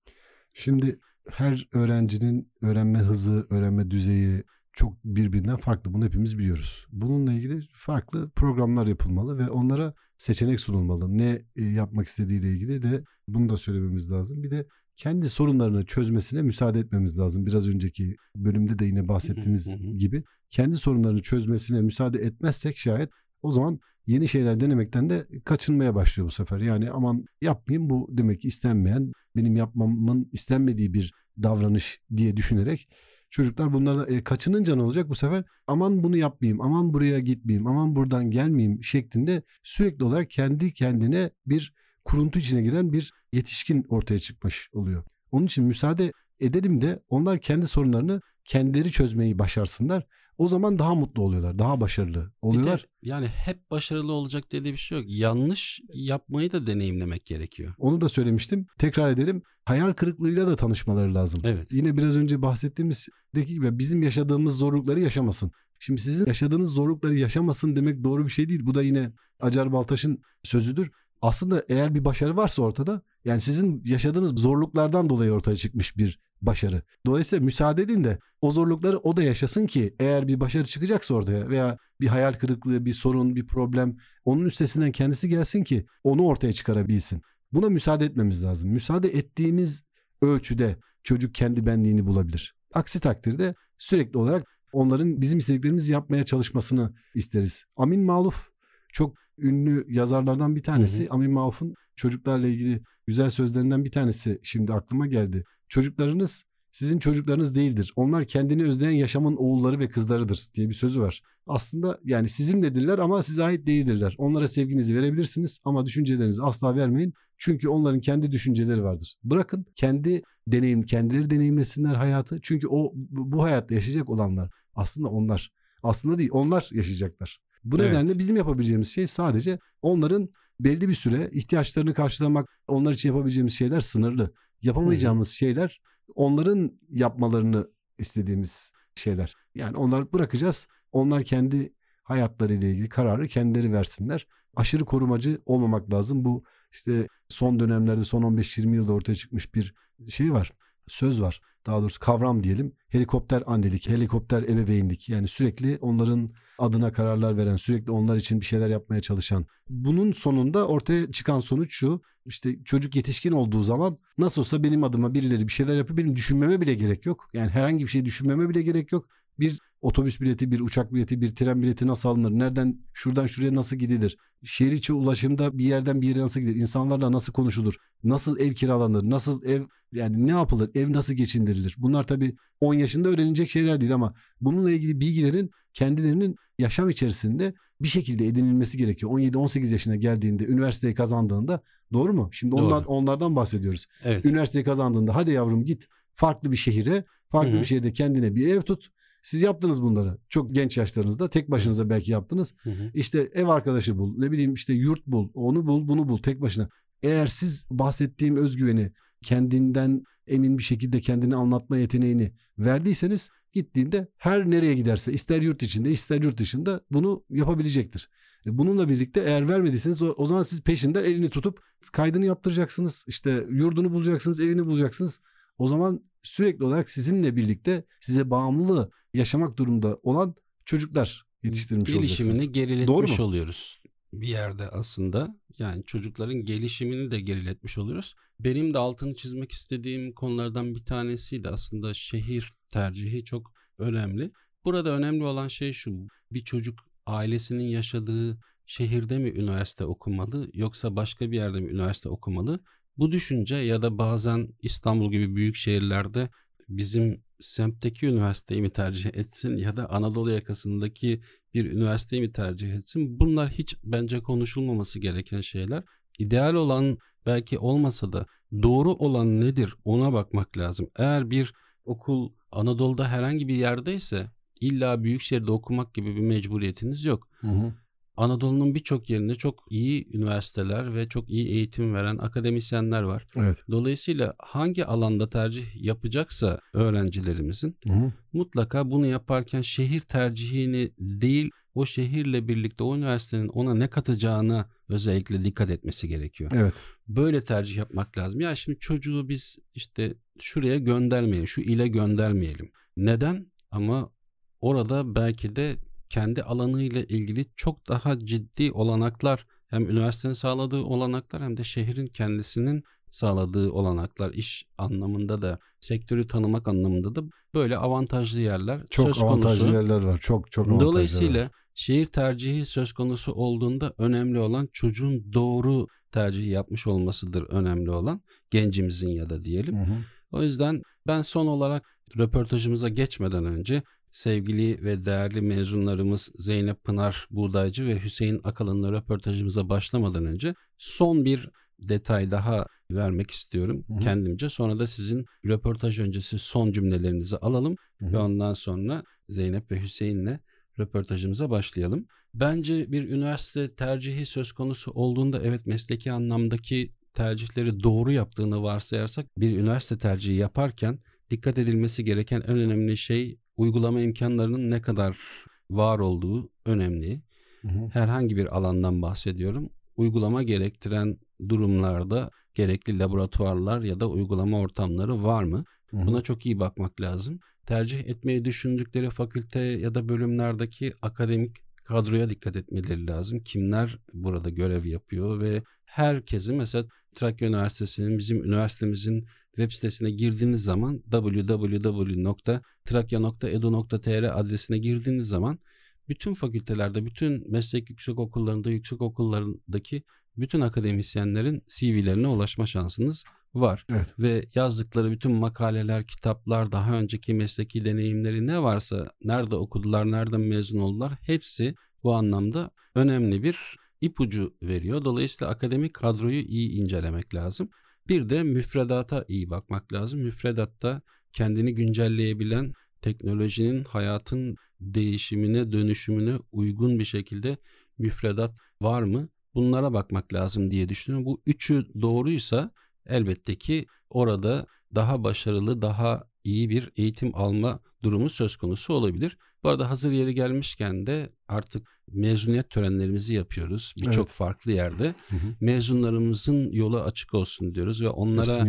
Şimdi her öğrencinin öğrenme hızı, öğrenme düzeyi çok birbirinden farklı. Bunu hepimiz biliyoruz. Bununla ilgili farklı programlar yapılmalı ve onlara seçenek sunulmalı. Ne e, yapmak istediğiyle ilgili de bunu da söylememiz lazım. Bir de kendi sorunlarını çözmesine müsaade etmemiz lazım. Biraz önceki bölümde de yine bahsettiğiniz gibi kendi sorunlarını çözmesine müsaade etmezsek şayet o zaman yeni şeyler denemekten de kaçınmaya başlıyor bu sefer. Yani aman yapmayayım bu demek istenmeyen, benim yapmamın istenmediği bir davranış diye düşünerek çocuklar bunlardan e, kaçınınca ne olacak bu sefer? Aman bunu yapmayayım, aman buraya gitmeyeyim, aman buradan gelmeyeyim şeklinde sürekli olarak kendi kendine bir kuruntu içine giren bir yetişkin ortaya çıkmış oluyor. Onun için müsaade edelim de onlar kendi sorunlarını kendileri çözmeyi başarsınlar. O zaman daha mutlu oluyorlar, daha başarılı oluyorlar. De, yani hep başarılı olacak dediği bir şey yok. Yanlış yapmayı da deneyimlemek gerekiyor. Onu da söylemiştim. Tekrar edelim. Hayal kırıklığıyla da tanışmaları lazım. Evet. Yine biraz önce bahsettiğimizdeki gibi bizim yaşadığımız zorlukları yaşamasın. Şimdi sizin yaşadığınız zorlukları yaşamasın demek doğru bir şey değil. Bu da yine Acar Baltaş'ın sözüdür. Aslında eğer bir başarı varsa ortada yani sizin yaşadığınız zorluklardan dolayı ortaya çıkmış bir başarı. Dolayısıyla müsaade edin de o zorlukları o da yaşasın ki eğer bir başarı çıkacaksa ortaya veya bir hayal kırıklığı, bir sorun, bir problem onun üstesinden kendisi gelsin ki onu ortaya çıkarabilsin. Buna müsaade etmemiz lazım. Müsaade ettiğimiz ölçüde çocuk kendi benliğini bulabilir. Aksi takdirde sürekli olarak onların bizim istediklerimizi yapmaya çalışmasını isteriz. Amin Maluf çok ünlü yazarlardan bir tanesi. Hı hı. Amin Maluf'un çocuklarla ilgili güzel sözlerinden bir tanesi şimdi aklıma geldi. Çocuklarınız sizin çocuklarınız değildir. Onlar kendini özleyen yaşamın oğulları ve kızlarıdır diye bir sözü var. Aslında yani sizinledirler ama size ait değildirler. Onlara sevginizi verebilirsiniz ama düşüncelerinizi asla vermeyin. Çünkü onların kendi düşünceleri vardır. Bırakın kendi deneyim, kendileri deneyimlesinler hayatı. Çünkü o bu hayatta yaşayacak olanlar aslında onlar. Aslında değil onlar yaşayacaklar. Bu evet. nedenle bizim yapabileceğimiz şey sadece onların belli bir süre ihtiyaçlarını karşılamak, onlar için yapabileceğimiz şeyler sınırlı. Yapamayacağımız Hı-hı. şeyler onların yapmalarını istediğimiz şeyler. Yani onları bırakacağız. Onlar kendi hayatlarıyla ilgili kararı kendileri versinler. Aşırı korumacı olmamak lazım. Bu işte son dönemlerde son 15-20 yılda ortaya çıkmış bir şey var. Söz var. Daha doğrusu kavram diyelim. Helikopter annelik, helikopter ebeveynlik. Yani sürekli onların adına kararlar veren, sürekli onlar için bir şeyler yapmaya çalışan. Bunun sonunda ortaya çıkan sonuç şu. İşte çocuk yetişkin olduğu zaman nasıl olsa benim adıma birileri bir şeyler yapıyor. Benim düşünmeme bile gerek yok. Yani herhangi bir şey düşünmeme bile gerek yok. Bir otobüs bileti, bir uçak bileti, bir tren bileti nasıl alınır? Nereden, şuradan şuraya nasıl gidilir? Şehir içi ulaşımda bir yerden bir yere nasıl gidilir? İnsanlarla nasıl konuşulur? Nasıl ev kiralanır? Nasıl ev yani ne yapılır? Ev nasıl geçindirilir? Bunlar tabii 10 yaşında öğrenilecek şeyler değil ama bununla ilgili bilgilerin kendilerinin yaşam içerisinde bir şekilde edinilmesi gerekiyor. 17-18 yaşına geldiğinde, üniversiteyi kazandığında doğru mu? Şimdi doğru. ondan onlardan bahsediyoruz. Evet. Üniversiteyi kazandığında hadi yavrum git farklı bir şehire, farklı Hı-hı. bir şehirde kendine bir ev tut. Siz yaptınız bunları. Çok genç yaşlarınızda tek başınıza belki yaptınız. Hı hı. İşte ev arkadaşı bul, ne bileyim işte yurt bul, onu bul, bunu bul tek başına. Eğer siz bahsettiğim özgüveni kendinden emin bir şekilde kendini anlatma yeteneğini verdiyseniz gittiğinde her nereye giderse ister yurt içinde ister yurt dışında bunu yapabilecektir. E, bununla birlikte eğer vermediyseniz o, o zaman siz peşinden elini tutup kaydını yaptıracaksınız. İşte yurdunu bulacaksınız, evini bulacaksınız. O zaman sürekli olarak sizinle birlikte size bağımlı yaşamak durumda olan çocuklar yetiştirmiş Gelişimini olacaksınız. geriletmiş Doğru mu? oluyoruz bir yerde aslında. Yani çocukların gelişimini de geriletmiş oluyoruz. Benim de altını çizmek istediğim konulardan bir tanesiydi aslında şehir tercihi çok önemli. Burada önemli olan şey şu. Bir çocuk ailesinin yaşadığı şehirde mi üniversite okumalı yoksa başka bir yerde mi üniversite okumalı? Bu düşünce ya da bazen İstanbul gibi büyük şehirlerde bizim semtteki üniversiteyi mi tercih etsin ya da Anadolu yakasındaki bir üniversiteyi mi tercih etsin? Bunlar hiç bence konuşulmaması gereken şeyler. İdeal olan belki olmasa da doğru olan nedir ona bakmak lazım. Eğer bir okul Anadolu'da herhangi bir yerdeyse illa büyük şehirde okumak gibi bir mecburiyetiniz yok. Hı hı. Anadolu'nun birçok yerinde çok iyi üniversiteler ve çok iyi eğitim veren akademisyenler var. Evet. Dolayısıyla hangi alanda tercih yapacaksa öğrencilerimizin hı hı. mutlaka bunu yaparken şehir tercihini değil o şehirle birlikte o üniversitenin ona ne katacağına özellikle dikkat etmesi gerekiyor. Evet. Böyle tercih yapmak lazım. Ya şimdi çocuğu biz işte şuraya göndermeyelim, şu ile göndermeyelim. Neden? Ama orada belki de kendi alanıyla ilgili çok daha ciddi olanaklar hem üniversitenin sağladığı olanaklar hem de şehrin kendisinin sağladığı olanaklar iş anlamında da sektörü tanımak anlamında da böyle avantajlı yerler çok söz avantajlı yerler var çok çok avantajlı dolayısıyla var. şehir tercihi söz konusu olduğunda önemli olan çocuğun doğru tercihi yapmış olmasıdır önemli olan gencimizin ya da diyelim. Hı hı. O yüzden ben son olarak röportajımıza geçmeden önce sevgili ve değerli mezunlarımız Zeynep Pınar Buğdaycı ve Hüseyin Akalın'la röportajımıza başlamadan önce son bir detay daha vermek istiyorum Hı-hı. kendimce. Sonra da sizin röportaj öncesi son cümlelerinizi alalım Hı-hı. ve ondan sonra Zeynep ve Hüseyin'le röportajımıza başlayalım. Bence bir üniversite tercihi söz konusu olduğunda evet mesleki anlamdaki tercihleri doğru yaptığını varsayarsak bir üniversite tercihi yaparken dikkat edilmesi gereken en önemli şey uygulama imkanlarının ne kadar var olduğu önemli. Hı hı. Herhangi bir alandan bahsediyorum. Uygulama gerektiren durumlarda gerekli laboratuvarlar ya da uygulama ortamları var mı? Hı hı. Buna çok iyi bakmak lazım. Tercih etmeyi düşündükleri fakülte ya da bölümlerdeki akademik kadroya dikkat etmeleri lazım. Kimler burada görev yapıyor ve herkesin mesela Trakya Üniversitesi'nin bizim üniversitemizin web sitesine girdiğiniz zaman www.trakya.edu.tr adresine girdiğiniz zaman bütün fakültelerde, bütün meslek yüksek okullarında, yüksek okullarındaki bütün akademisyenlerin CV'lerine ulaşma şansınız var. Evet. Ve yazdıkları bütün makaleler, kitaplar, daha önceki mesleki deneyimleri ne varsa, nerede okudular, nereden mezun oldular hepsi bu anlamda önemli bir ipucu veriyor. Dolayısıyla akademik kadroyu iyi incelemek lazım. Bir de müfredata iyi bakmak lazım. Müfredatta kendini güncelleyebilen teknolojinin hayatın değişimine, dönüşümüne uygun bir şekilde müfredat var mı? Bunlara bakmak lazım diye düşünüyorum. Bu üçü doğruysa elbette ki orada daha başarılı, daha iyi bir eğitim alma durumu söz konusu olabilir. Bu arada hazır yeri gelmişken de artık mezuniyet törenlerimizi yapıyoruz birçok evet. farklı yerde. Hı hı. Mezunlarımızın yolu açık olsun diyoruz ve onlara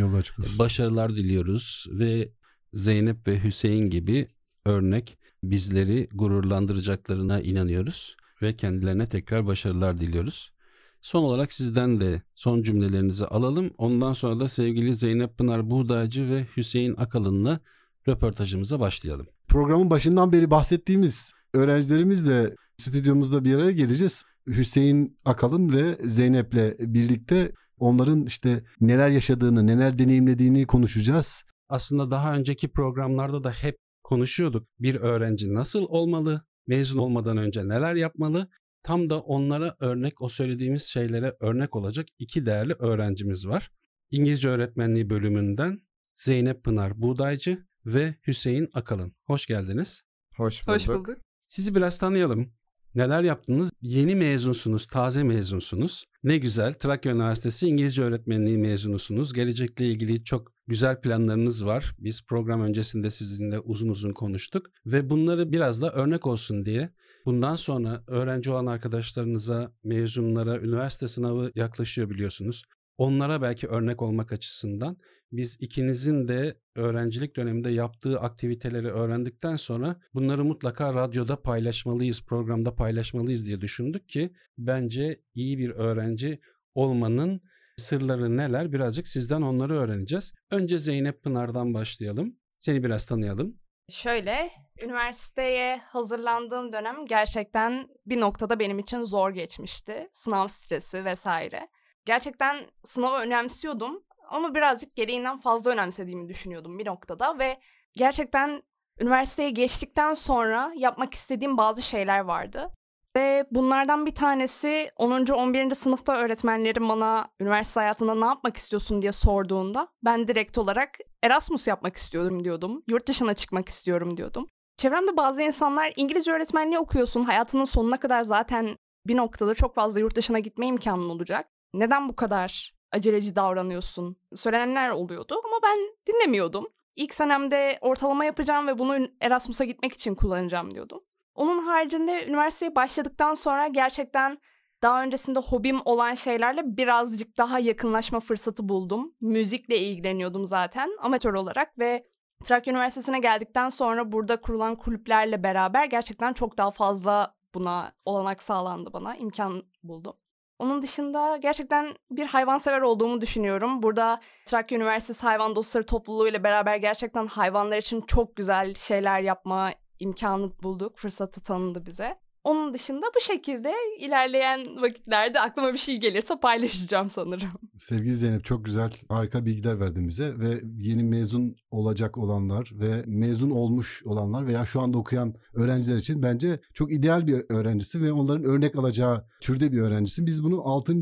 başarılar diliyoruz ve Zeynep ve Hüseyin gibi örnek bizleri gururlandıracaklarına inanıyoruz ve kendilerine tekrar başarılar diliyoruz. Son olarak sizden de son cümlelerinizi alalım. Ondan sonra da sevgili Zeynep Pınar Buğdaycı ve Hüseyin Akalın'la röportajımıza başlayalım. Programın başından beri bahsettiğimiz öğrencilerimizle stüdyomuzda bir araya geleceğiz. Hüseyin Akalın ve Zeynep'le birlikte onların işte neler yaşadığını, neler deneyimlediğini konuşacağız. Aslında daha önceki programlarda da hep konuşuyorduk. Bir öğrenci nasıl olmalı? Mezun olmadan önce neler yapmalı? Tam da onlara örnek, o söylediğimiz şeylere örnek olacak iki değerli öğrencimiz var. İngilizce öğretmenliği bölümünden Zeynep Pınar Buğdaycı ve Hüseyin Akalın. Hoş geldiniz. Hoş bulduk. Hoş bulduk. Sizi biraz tanıyalım. Neler yaptınız? Yeni mezunsunuz, taze mezunsunuz. Ne güzel. Trakya Üniversitesi İngilizce öğretmenliği mezunusunuz. Gelecekle ilgili çok güzel planlarınız var. Biz program öncesinde sizinle uzun uzun konuştuk ve bunları biraz da örnek olsun diye bundan sonra öğrenci olan arkadaşlarınıza, mezunlara üniversite sınavı yaklaşıyor biliyorsunuz. Onlara belki örnek olmak açısından biz ikinizin de öğrencilik döneminde yaptığı aktiviteleri öğrendikten sonra bunları mutlaka radyoda paylaşmalıyız, programda paylaşmalıyız diye düşündük ki bence iyi bir öğrenci olmanın sırları neler birazcık sizden onları öğreneceğiz. Önce Zeynep Pınar'dan başlayalım. Seni biraz tanıyalım. Şöyle, üniversiteye hazırlandığım dönem gerçekten bir noktada benim için zor geçmişti. Sınav stresi vesaire. Gerçekten sınavı önemsiyordum ama birazcık gereğinden fazla önemsediğimi düşünüyordum bir noktada ve gerçekten üniversiteye geçtikten sonra yapmak istediğim bazı şeyler vardı. Ve bunlardan bir tanesi 10. 11. sınıfta öğretmenlerim bana üniversite hayatında ne yapmak istiyorsun diye sorduğunda ben direkt olarak Erasmus yapmak istiyorum diyordum. Yurt dışına çıkmak istiyorum diyordum. Çevremde bazı insanlar İngilizce öğretmenliği okuyorsun hayatının sonuna kadar zaten bir noktada çok fazla yurt dışına gitme imkanın olacak. Neden bu kadar aceleci davranıyorsun söylenenler oluyordu ama ben dinlemiyordum. İlk senemde ortalama yapacağım ve bunu Erasmus'a gitmek için kullanacağım diyordum. Onun haricinde üniversiteye başladıktan sonra gerçekten daha öncesinde hobim olan şeylerle birazcık daha yakınlaşma fırsatı buldum. Müzikle ilgileniyordum zaten amatör olarak ve Trakya Üniversitesi'ne geldikten sonra burada kurulan kulüplerle beraber gerçekten çok daha fazla buna olanak sağlandı bana, imkan buldum. Onun dışında gerçekten bir hayvansever olduğumu düşünüyorum. Burada Trakya Üniversitesi Hayvan Dostları Topluluğu ile beraber gerçekten hayvanlar için çok güzel şeyler yapma imkanı bulduk, fırsatı tanındı bize. Onun dışında bu şekilde ilerleyen vakitlerde aklıma bir şey gelirse paylaşacağım sanırım. *laughs* Sevgili Zeynep çok güzel, harika bilgiler verdin bize ve yeni mezun olacak olanlar ve mezun olmuş olanlar veya şu anda okuyan öğrenciler için bence çok ideal bir öğrencisi ve onların örnek alacağı türde bir öğrencisi. Biz bunu 6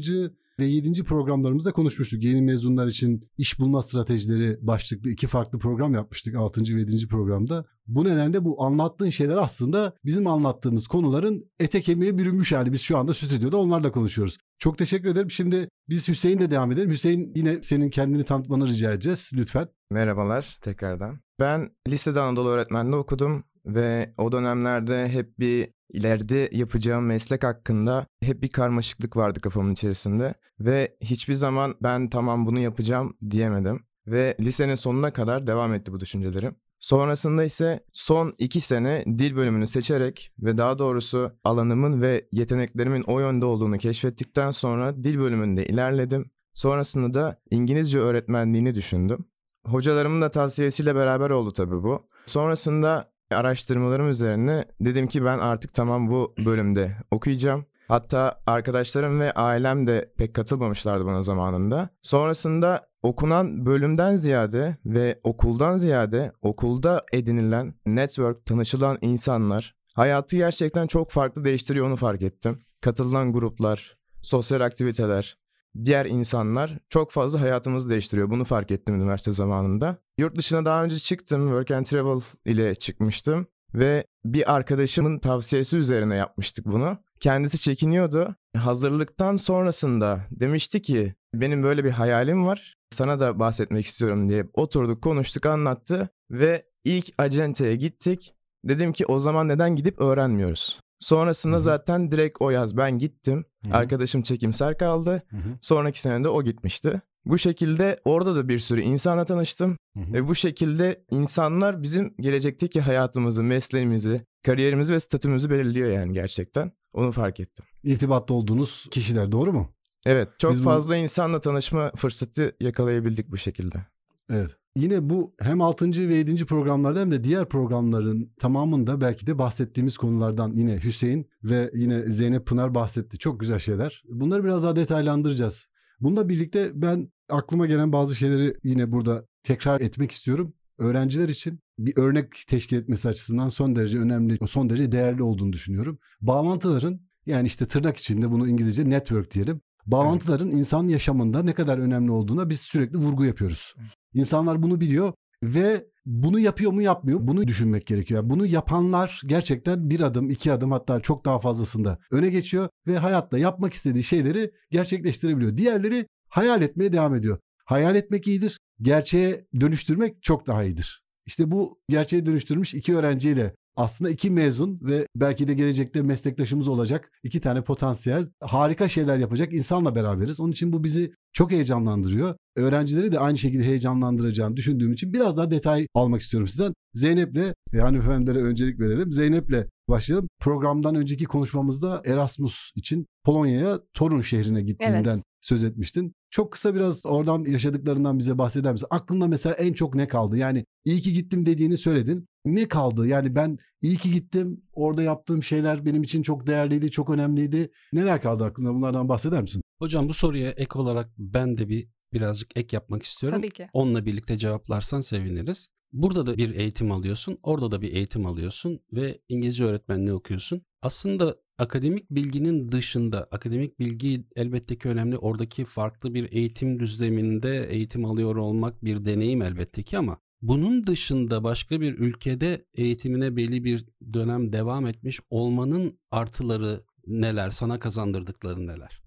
ve 7. programlarımızda konuşmuştuk. Yeni mezunlar için iş bulma stratejileri başlıklı iki farklı program yapmıştık 6. ve 7. programda. Bu nedenle bu anlattığın şeyler aslında bizim anlattığımız konuların ete kemiğe bürünmüş hali. Biz şu anda stüdyoda onlarla konuşuyoruz. Çok teşekkür ederim. Şimdi biz Hüseyin'le devam edelim. Hüseyin yine senin kendini tanıtmanı rica edeceğiz lütfen. Merhabalar tekrardan. Ben lisede Anadolu öğretmenliği okudum ve o dönemlerde hep bir ileride yapacağım meslek hakkında hep bir karmaşıklık vardı kafamın içerisinde ve hiçbir zaman ben tamam bunu yapacağım diyemedim ve lisenin sonuna kadar devam etti bu düşüncelerim. Sonrasında ise son iki sene dil bölümünü seçerek ve daha doğrusu alanımın ve yeteneklerimin o yönde olduğunu keşfettikten sonra dil bölümünde ilerledim. Sonrasında da İngilizce öğretmenliğini düşündüm. Hocalarımın da tavsiyesiyle beraber oldu tabii bu. Sonrasında araştırmalarım üzerine dedim ki ben artık tamam bu bölümde okuyacağım. Hatta arkadaşlarım ve ailem de pek katılmamışlardı bana zamanında. Sonrasında okunan bölümden ziyade ve okuldan ziyade okulda edinilen network, tanışılan insanlar hayatı gerçekten çok farklı değiştiriyor onu fark ettim. Katılan gruplar, sosyal aktiviteler, diğer insanlar çok fazla hayatımızı değiştiriyor. Bunu fark ettim üniversite zamanında. Yurt dışına daha önce çıktım. Work and Travel ile çıkmıştım. Ve bir arkadaşımın tavsiyesi üzerine yapmıştık bunu. Kendisi çekiniyordu. Hazırlıktan sonrasında demişti ki benim böyle bir hayalim var. Sana da bahsetmek istiyorum diye oturduk konuştuk anlattı. Ve ilk acenteye gittik. Dedim ki o zaman neden gidip öğrenmiyoruz? Sonrasında Hı-hı. zaten direkt o yaz ben gittim. Hı-hı. Arkadaşım çekimser kaldı. Hı-hı. Sonraki sene de o gitmişti. Bu şekilde orada da bir sürü insanla tanıştım. Hı-hı. Ve bu şekilde insanlar bizim gelecekteki hayatımızı, mesleğimizi, kariyerimizi ve statümüzü belirliyor yani gerçekten. Onu fark ettim. İrtibatta olduğunuz kişiler doğru mu? Evet çok Biz fazla bu... insanla tanışma fırsatı yakalayabildik bu şekilde. Evet. Yine bu hem 6. ve 7. programlarda hem de diğer programların tamamında belki de bahsettiğimiz konulardan yine Hüseyin ve yine Zeynep Pınar bahsetti. Çok güzel şeyler. Bunları biraz daha detaylandıracağız. Bununla birlikte ben aklıma gelen bazı şeyleri yine burada tekrar etmek istiyorum. Öğrenciler için bir örnek teşkil etmesi açısından son derece önemli, son derece değerli olduğunu düşünüyorum. Bağlantıların yani işte tırnak içinde bunu İngilizce network diyelim. Bağlantıların evet. insan yaşamında ne kadar önemli olduğuna biz sürekli vurgu yapıyoruz. İnsanlar bunu biliyor ve bunu yapıyor mu yapmıyor bunu düşünmek gerekiyor. Bunu yapanlar gerçekten bir adım iki adım hatta çok daha fazlasında öne geçiyor ve hayatta yapmak istediği şeyleri gerçekleştirebiliyor. Diğerleri hayal etmeye devam ediyor. Hayal etmek iyidir, gerçeğe dönüştürmek çok daha iyidir. İşte bu gerçeğe dönüştürmüş iki öğrenciyle aslında iki mezun ve belki de gelecekte meslektaşımız olacak iki tane potansiyel harika şeyler yapacak insanla beraberiz. Onun için bu bizi çok heyecanlandırıyor. Öğrencileri de aynı şekilde heyecanlandıracağını düşündüğüm için biraz daha detay almak istiyorum sizden. Zeynep'le, e, hanımefendilere öncelik verelim. Zeynep'le başlayalım. Programdan önceki konuşmamızda Erasmus için Polonya'ya Torun şehrine gittiğinden evet. Söz etmiştin. Çok kısa biraz oradan yaşadıklarından bize bahseder misin? Aklında mesela en çok ne kaldı? Yani iyi ki gittim dediğini söyledin. Ne kaldı? Yani ben iyi ki gittim. Orada yaptığım şeyler benim için çok değerliydi, çok önemliydi. Neler kaldı aklında? Bunlardan bahseder misin? Hocam bu soruya ek olarak ben de bir birazcık ek yapmak istiyorum. Tabii ki. Onunla birlikte cevaplarsan seviniriz. Burada da bir eğitim alıyorsun, orada da bir eğitim alıyorsun ve İngilizce öğretmenliği okuyorsun. Aslında akademik bilginin dışında, akademik bilgi elbette ki önemli. Oradaki farklı bir eğitim düzleminde eğitim alıyor olmak bir deneyim elbette ki ama bunun dışında başka bir ülkede eğitimine belli bir dönem devam etmiş olmanın artıları neler, sana kazandırdıkları neler?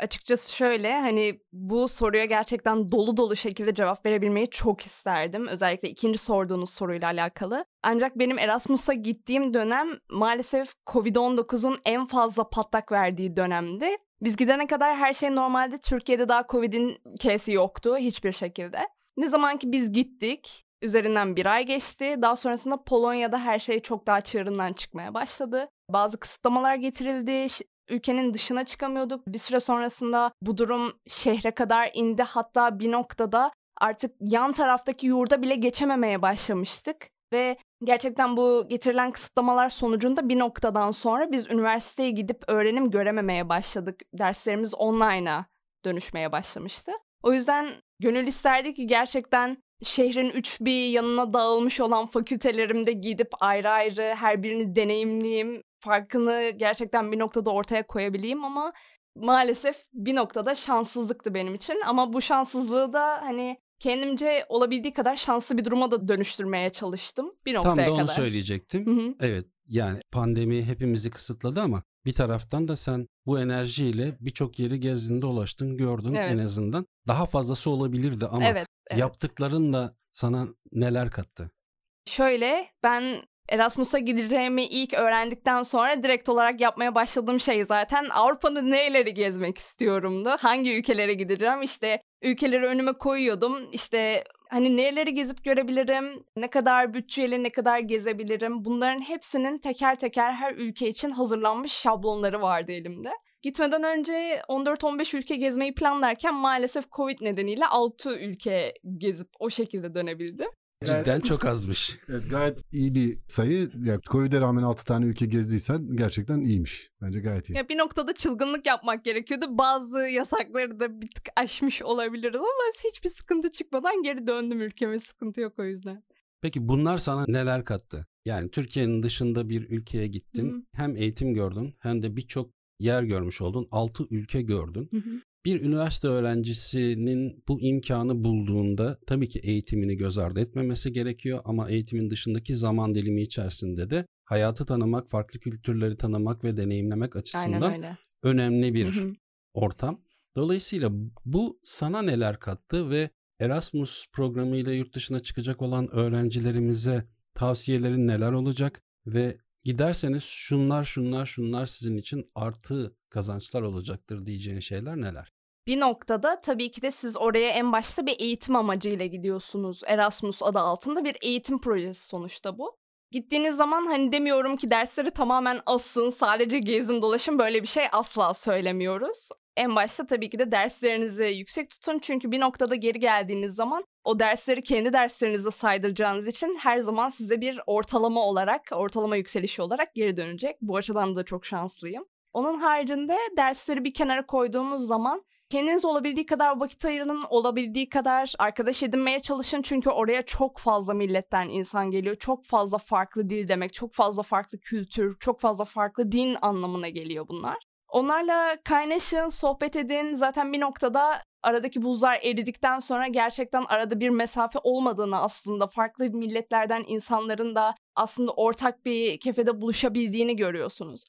Açıkçası şöyle hani bu soruya gerçekten dolu dolu şekilde cevap verebilmeyi çok isterdim. Özellikle ikinci sorduğunuz soruyla alakalı. Ancak benim Erasmus'a gittiğim dönem maalesef Covid-19'un en fazla patlak verdiği dönemdi. Biz gidene kadar her şey normalde Türkiye'de daha Covid'in kesi yoktu hiçbir şekilde. Ne zaman ki biz gittik Üzerinden bir ay geçti. Daha sonrasında Polonya'da her şey çok daha çığırından çıkmaya başladı. Bazı kısıtlamalar getirildi ülkenin dışına çıkamıyorduk. Bir süre sonrasında bu durum şehre kadar indi. Hatta bir noktada artık yan taraftaki yurda bile geçememeye başlamıştık. Ve gerçekten bu getirilen kısıtlamalar sonucunda bir noktadan sonra biz üniversiteye gidip öğrenim görememeye başladık. Derslerimiz online'a dönüşmeye başlamıştı. O yüzden gönül isterdi ki gerçekten şehrin üç bir yanına dağılmış olan fakültelerimde gidip ayrı ayrı her birini deneyimleyeyim. Farkını gerçekten bir noktada ortaya koyabileyim ama maalesef bir noktada şanssızlıktı benim için. Ama bu şanssızlığı da hani kendimce olabildiği kadar şanslı bir duruma da dönüştürmeye çalıştım bir noktaya kadar. Tam da onu kadar. söyleyecektim. Hı hı. Evet yani pandemi hepimizi kısıtladı ama bir taraftan da sen bu enerjiyle birçok yeri gezdin dolaştın gördün Evet. en azından. Daha fazlası olabilirdi ama Evet, evet. yaptıkların da sana neler kattı? Şöyle ben Erasmus'a gideceğimi ilk öğrendikten sonra direkt olarak yapmaya başladığım şey zaten Avrupa'nın nereleri gezmek istiyorumdu. Hangi ülkelere gideceğim işte ülkeleri önüme koyuyordum. İşte hani nereleri gezip görebilirim, ne kadar bütçeyle ne kadar gezebilirim. Bunların hepsinin teker teker her ülke için hazırlanmış şablonları vardı elimde. Gitmeden önce 14-15 ülke gezmeyi planlarken maalesef Covid nedeniyle 6 ülke gezip o şekilde dönebildim. Cidden çok azmış. Evet, gayet iyi bir sayı. Ya, Covid'e rağmen 6 tane ülke gezdiysen gerçekten iyiymiş. Bence gayet iyi. Ya bir noktada çılgınlık yapmak gerekiyordu. Bazı yasakları da bir tık aşmış olabiliriz ama hiçbir sıkıntı çıkmadan geri döndüm ülkeme. Sıkıntı yok o yüzden. Peki bunlar sana neler kattı? Yani Türkiye'nin dışında bir ülkeye gittin. Hı. Hem eğitim gördün hem de birçok yer görmüş oldun. 6 ülke gördün. Bir üniversite öğrencisinin bu imkanı bulduğunda tabii ki eğitimini göz ardı etmemesi gerekiyor ama eğitimin dışındaki zaman dilimi içerisinde de hayatı tanımak, farklı kültürleri tanımak ve deneyimlemek açısından önemli bir ortam. Dolayısıyla bu sana neler kattı ve Erasmus programıyla yurt dışına çıkacak olan öğrencilerimize tavsiyelerin neler olacak ve giderseniz şunlar şunlar şunlar sizin için artı kazançlar olacaktır diyeceğin şeyler neler? Bir noktada tabii ki de siz oraya en başta bir eğitim amacıyla gidiyorsunuz. Erasmus adı altında bir eğitim projesi sonuçta bu. Gittiğiniz zaman hani demiyorum ki dersleri tamamen asın, sadece gezin dolaşın böyle bir şey asla söylemiyoruz. En başta tabii ki de derslerinizi yüksek tutun çünkü bir noktada geri geldiğiniz zaman o dersleri kendi derslerinizde saydıracağınız için her zaman size bir ortalama olarak, ortalama yükselişi olarak geri dönecek. Bu açıdan da çok şanslıyım. Onun haricinde dersleri bir kenara koyduğumuz zaman kendiniz olabildiği kadar vakit ayırın, olabildiği kadar arkadaş edinmeye çalışın. Çünkü oraya çok fazla milletten insan geliyor. Çok fazla farklı dil demek, çok fazla farklı kültür, çok fazla farklı din anlamına geliyor bunlar. Onlarla kaynaşın, sohbet edin. Zaten bir noktada aradaki buzlar eridikten sonra gerçekten arada bir mesafe olmadığını aslında farklı milletlerden insanların da aslında ortak bir kefede buluşabildiğini görüyorsunuz.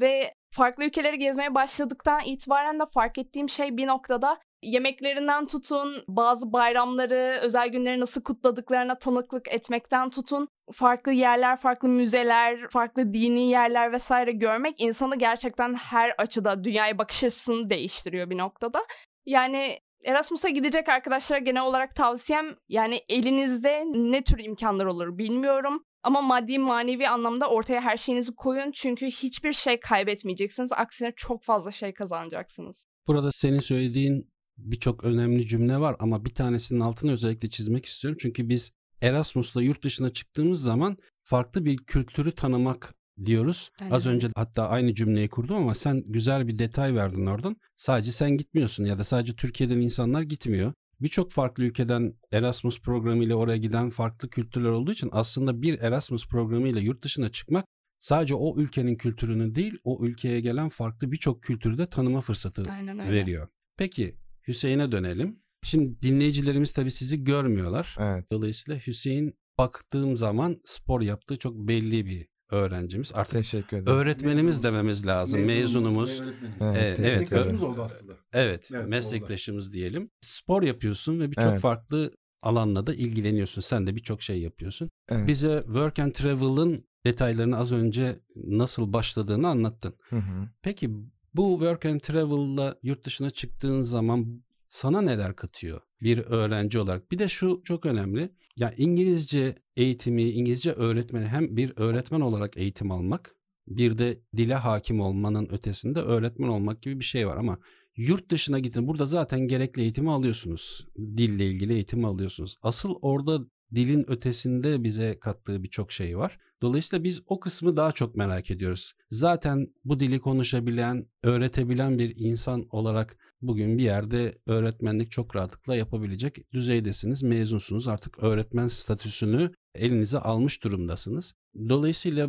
Ve farklı ülkeleri gezmeye başladıktan itibaren de fark ettiğim şey bir noktada yemeklerinden tutun, bazı bayramları, özel günleri nasıl kutladıklarına tanıklık etmekten tutun, farklı yerler, farklı müzeler, farklı dini yerler vesaire görmek insanı gerçekten her açıda dünyaya bakış açısını değiştiriyor bir noktada. Yani Erasmus'a gidecek arkadaşlara genel olarak tavsiyem yani elinizde ne tür imkanlar olur bilmiyorum. Ama maddi manevi anlamda ortaya her şeyinizi koyun. Çünkü hiçbir şey kaybetmeyeceksiniz. Aksine çok fazla şey kazanacaksınız. Burada senin söylediğin birçok önemli cümle var ama bir tanesinin altını özellikle çizmek istiyorum. Çünkü biz Erasmus'la yurt dışına çıktığımız zaman farklı bir kültürü tanımak diyoruz. Aynen Az önce hatta aynı cümleyi kurdum ama sen güzel bir detay verdin oradan. Sadece sen gitmiyorsun ya da sadece Türkiye'den insanlar gitmiyor. Birçok farklı ülkeden Erasmus programıyla oraya giden farklı kültürler olduğu için aslında bir Erasmus programıyla yurt dışına çıkmak sadece o ülkenin kültürünü değil o ülkeye gelen farklı birçok kültürü de tanıma fırsatı veriyor. Peki Hüseyin'e dönelim. Şimdi dinleyicilerimiz tabii sizi görmüyorlar. Evet. Dolayısıyla Hüseyin baktığım zaman spor yaptığı çok belli bir öğrencimiz. Artık Teşekkür ederim. öğretmenimiz Mezunumuz. dememiz lazım. Mezunumuz. Evet, Evet, teşekkür evet. Meslektaşımız oldu aslında. Evet, Evet, meslektaşımız diyelim. Spor yapıyorsun ve birçok Evet. farklı alanla da ilgileniyorsun. Sen de birçok şey yapıyorsun. Evet. Bize Work and Travel'ın detaylarını az önce nasıl başladığını anlattın. Hı hı. Peki bu Work and Travel'la yurt dışına çıktığın zaman sana neler katıyor bir öğrenci olarak? Bir de şu çok önemli. Ya İngilizce eğitimi, İngilizce öğretmeni hem bir öğretmen olarak eğitim almak, bir de dile hakim olmanın ötesinde öğretmen olmak gibi bir şey var ama yurt dışına gidin. Burada zaten gerekli eğitimi alıyorsunuz. Dille ilgili eğitimi alıyorsunuz. Asıl orada dilin ötesinde bize kattığı birçok şey var. Dolayısıyla biz o kısmı daha çok merak ediyoruz. Zaten bu dili konuşabilen, öğretebilen bir insan olarak bugün bir yerde öğretmenlik çok rahatlıkla yapabilecek düzeydesiniz, mezunsunuz. Artık öğretmen statüsünü elinize almış durumdasınız. Dolayısıyla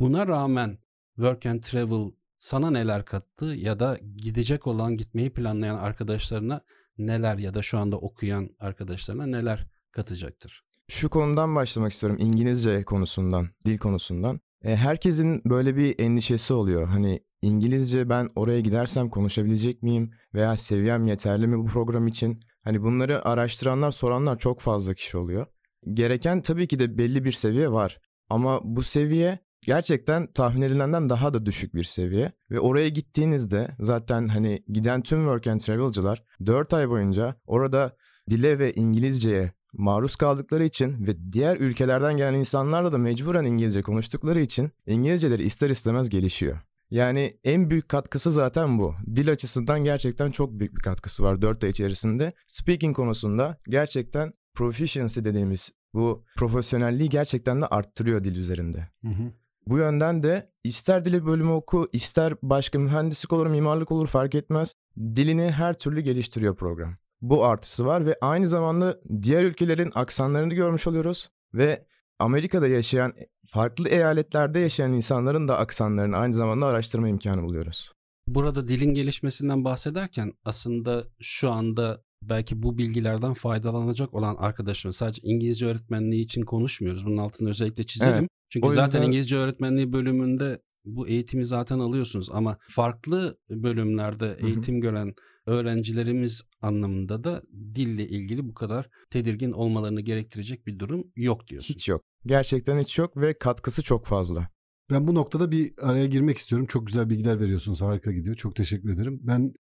buna rağmen work and travel sana neler kattı ya da gidecek olan, gitmeyi planlayan arkadaşlarına neler ya da şu anda okuyan arkadaşlarına neler katacaktır? Şu konudan başlamak istiyorum İngilizce konusundan, dil konusundan. E, herkesin böyle bir endişesi oluyor. Hani İngilizce ben oraya gidersem konuşabilecek miyim veya seviyem yeterli mi bu program için? Hani bunları araştıranlar, soranlar çok fazla kişi oluyor. Gereken tabii ki de belli bir seviye var. Ama bu seviye gerçekten tahmin edilenden daha da düşük bir seviye. Ve oraya gittiğinizde zaten hani giden tüm work and travel'cılar 4 ay boyunca orada dile ve İngilizceye maruz kaldıkları için ve diğer ülkelerden gelen insanlarla da mecburen İngilizce konuştukları için İngilizceleri ister istemez gelişiyor. Yani en büyük katkısı zaten bu. Dil açısından gerçekten çok büyük bir katkısı var 4 ay içerisinde. Speaking konusunda gerçekten proficiency dediğimiz bu profesyonelliği gerçekten de arttırıyor dil üzerinde. Hı hı. Bu yönden de ister dili bölümü oku, ister başka mühendislik olur, mimarlık olur fark etmez. Dilini her türlü geliştiriyor program. Bu artısı var ve aynı zamanda diğer ülkelerin aksanlarını görmüş oluyoruz ve Amerika'da yaşayan farklı eyaletlerde yaşayan insanların da aksanlarını aynı zamanda araştırma imkanı buluyoruz. Burada dilin gelişmesinden bahsederken aslında şu anda belki bu bilgilerden faydalanacak olan arkadaşlar sadece İngilizce öğretmenliği için konuşmuyoruz. Bunun altını özellikle çizelim. Evet. Çünkü o zaten İngilizce öğretmenliği bölümünde bu eğitimi zaten alıyorsunuz ama farklı bölümlerde eğitim Hı-hı. gören öğrencilerimiz anlamında da dille ilgili bu kadar tedirgin olmalarını gerektirecek bir durum yok diyorsun. Hiç yok. Gerçekten hiç yok ve katkısı çok fazla. Ben bu noktada bir araya girmek istiyorum. Çok güzel bilgiler veriyorsunuz. Harika gidiyor. Çok teşekkür ederim. Ben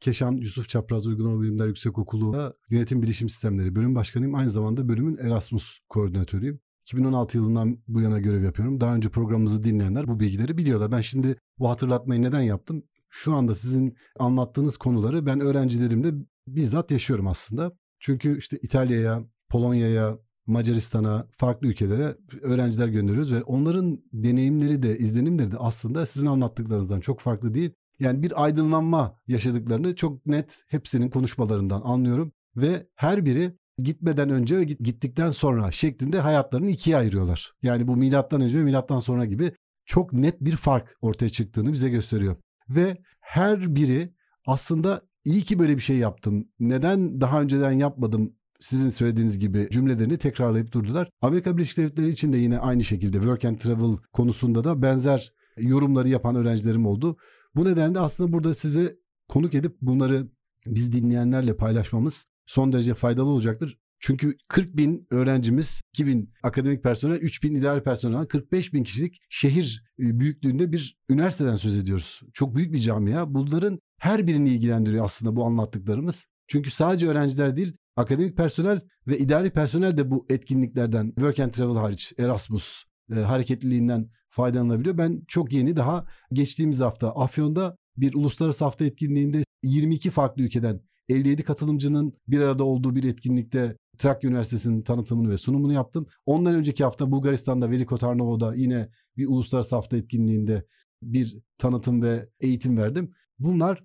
Keşan Yusuf Çapraz Uygulama Bilimler Yüksekokulu'da Yönetim Bilişim Sistemleri bölüm başkanıyım. Aynı zamanda bölümün Erasmus koordinatörüyüm. 2016 yılından bu yana görev yapıyorum. Daha önce programımızı dinleyenler bu bilgileri biliyorlar. Ben şimdi bu hatırlatmayı neden yaptım? Şu anda sizin anlattığınız konuları ben öğrencilerimle bizzat yaşıyorum aslında. Çünkü işte İtalya'ya, Polonya'ya, Macaristan'a, farklı ülkelere öğrenciler gönderiyoruz ve onların deneyimleri de, izlenimleri de aslında sizin anlattıklarınızdan çok farklı değil. Yani bir aydınlanma yaşadıklarını çok net hepsinin konuşmalarından anlıyorum ve her biri gitmeden önce ve gittikten sonra şeklinde hayatlarını ikiye ayırıyorlar. Yani bu milattan önce ve milattan sonra gibi çok net bir fark ortaya çıktığını bize gösteriyor. Ve her biri aslında iyi ki böyle bir şey yaptım. Neden daha önceden yapmadım sizin söylediğiniz gibi cümlelerini tekrarlayıp durdular. Amerika Birleşik Devletleri için de yine aynı şekilde work and travel konusunda da benzer yorumları yapan öğrencilerim oldu. Bu nedenle aslında burada size konuk edip bunları biz dinleyenlerle paylaşmamız son derece faydalı olacaktır. Çünkü 40 bin öğrencimiz, 2 bin akademik personel, 3 bin idari personel, 45 bin kişilik şehir e, büyüklüğünde bir üniversiteden söz ediyoruz. Çok büyük bir camia. Bunların her birini ilgilendiriyor aslında bu anlattıklarımız. Çünkü sadece öğrenciler değil, akademik personel ve idari personel de bu etkinliklerden, work and travel hariç, Erasmus e, hareketliliğinden faydalanabiliyor. Ben çok yeni daha geçtiğimiz hafta Afyon'da bir uluslararası hafta etkinliğinde 22 farklı ülkeden 57 katılımcının bir arada olduğu bir etkinlikte Trakya Üniversitesi'nin tanıtımını ve sunumunu yaptım. Ondan önceki hafta Bulgaristan'da Veliko Tarnovo'da yine bir uluslararası hafta etkinliğinde bir tanıtım ve eğitim verdim. Bunlar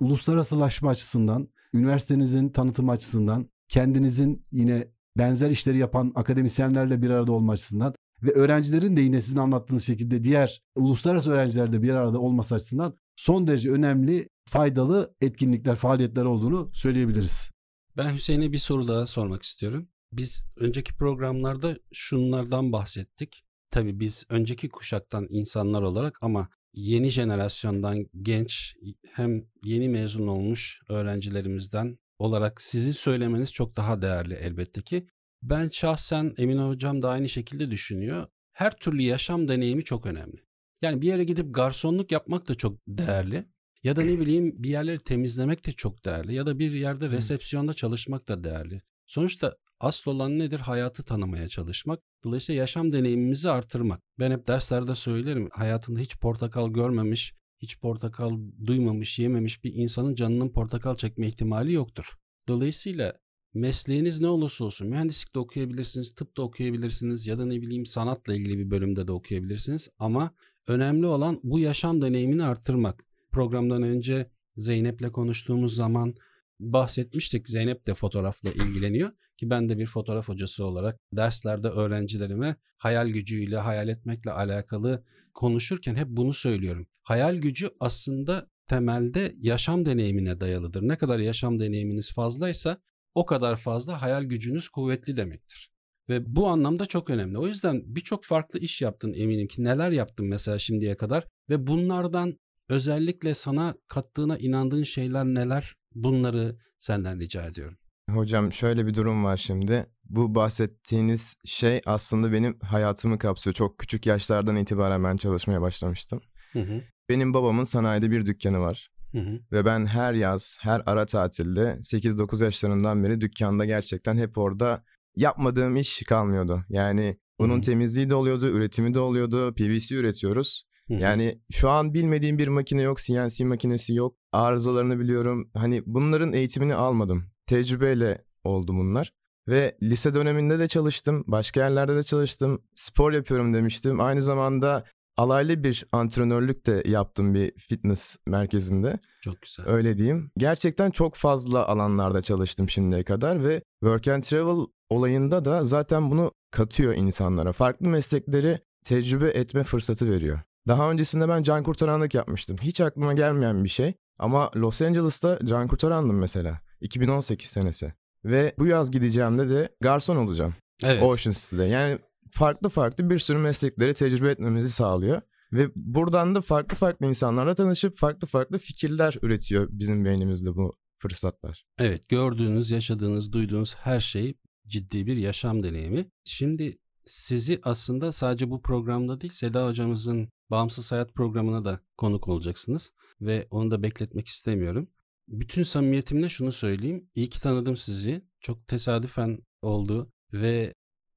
uluslararasılaşma açısından, üniversitenizin tanıtım açısından, kendinizin yine benzer işleri yapan akademisyenlerle bir arada olma açısından ve öğrencilerin de yine sizin anlattığınız şekilde diğer uluslararası öğrencilerle bir arada olması açısından son derece önemli, faydalı etkinlikler, faaliyetler olduğunu söyleyebiliriz. Ben Hüseyin'e bir soru daha sormak istiyorum. Biz önceki programlarda şunlardan bahsettik. Tabii biz önceki kuşaktan insanlar olarak ama yeni jenerasyondan genç hem yeni mezun olmuş öğrencilerimizden olarak sizi söylemeniz çok daha değerli elbette ki. Ben şahsen Emin Hocam da aynı şekilde düşünüyor. Her türlü yaşam deneyimi çok önemli. Yani bir yere gidip garsonluk yapmak da çok değerli. Ya da ne bileyim bir yerleri temizlemek de çok değerli. Ya da bir yerde resepsiyonda çalışmak da değerli. Sonuçta asıl olan nedir? Hayatı tanımaya çalışmak. Dolayısıyla yaşam deneyimimizi artırmak. Ben hep derslerde söylerim. Hayatında hiç portakal görmemiş, hiç portakal duymamış, yememiş bir insanın canının portakal çekme ihtimali yoktur. Dolayısıyla mesleğiniz ne olursa olsun mühendislik de okuyabilirsiniz, tıp da okuyabilirsiniz ya da ne bileyim sanatla ilgili bir bölümde de okuyabilirsiniz ama önemli olan bu yaşam deneyimini arttırmak. Programdan önce Zeynep'le konuştuğumuz zaman bahsetmiştik. Zeynep de fotoğrafla ilgileniyor ki ben de bir fotoğraf hocası olarak derslerde öğrencilerime hayal gücüyle, hayal etmekle alakalı konuşurken hep bunu söylüyorum. Hayal gücü aslında temelde yaşam deneyimine dayalıdır. Ne kadar yaşam deneyiminiz fazlaysa o kadar fazla hayal gücünüz kuvvetli demektir. Ve bu anlamda çok önemli. O yüzden birçok farklı iş yaptın eminim ki. Neler yaptın mesela şimdiye kadar ve bunlardan özellikle sana kattığına inandığın şeyler neler? Bunları senden rica ediyorum. Hocam şöyle bir durum var şimdi. Bu bahsettiğiniz şey aslında benim hayatımı kapsıyor. Çok küçük yaşlardan itibaren ben çalışmaya başlamıştım. Hı hı. Benim babamın sanayide bir dükkanı var. Hı hı. Ve ben her yaz, her ara tatilde 8-9 yaşlarından beri dükkanda gerçekten hep orada yapmadığım iş kalmıyordu. Yani bunun hı hı. temizliği de oluyordu, üretimi de oluyordu. PVC üretiyoruz. Yani şu an bilmediğim bir makine yok, CNC makinesi yok. Arızalarını biliyorum. Hani bunların eğitimini almadım. Tecrübeyle oldu bunlar. Ve lise döneminde de çalıştım. Başka yerlerde de çalıştım. Spor yapıyorum demiştim. Aynı zamanda alaylı bir antrenörlük de yaptım bir fitness merkezinde. Çok güzel. Öyle diyeyim. Gerçekten çok fazla alanlarda çalıştım şimdiye kadar ve work and travel olayında da zaten bunu katıyor insanlara. Farklı meslekleri tecrübe etme fırsatı veriyor. Daha öncesinde ben can kurtaranlık yapmıştım. Hiç aklıma gelmeyen bir şey. Ama Los Angeles'ta can kurtarandım mesela. 2018 senesi. Ve bu yaz gideceğimde de garson olacağım. Evet. Ocean City'de. Yani farklı farklı bir sürü meslekleri tecrübe etmemizi sağlıyor. Ve buradan da farklı farklı insanlarla tanışıp farklı farklı fikirler üretiyor bizim beynimizde bu fırsatlar. Evet gördüğünüz, yaşadığınız, duyduğunuz her şey ciddi bir yaşam deneyimi. Şimdi sizi aslında sadece bu programda değil Seda hocamızın Bağımsız Hayat programına da konuk olacaksınız. Ve onu da bekletmek istemiyorum. Bütün samimiyetimle şunu söyleyeyim. İyi ki tanıdım sizi. Çok tesadüfen oldu ve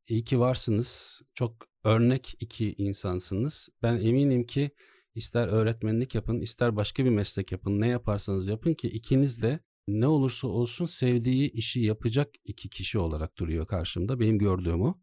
İyi ki varsınız. Çok örnek iki insansınız. Ben eminim ki ister öğretmenlik yapın, ister başka bir meslek yapın, ne yaparsanız yapın ki ikiniz de ne olursa olsun sevdiği işi yapacak iki kişi olarak duruyor karşımda. Benim gördüğüm o.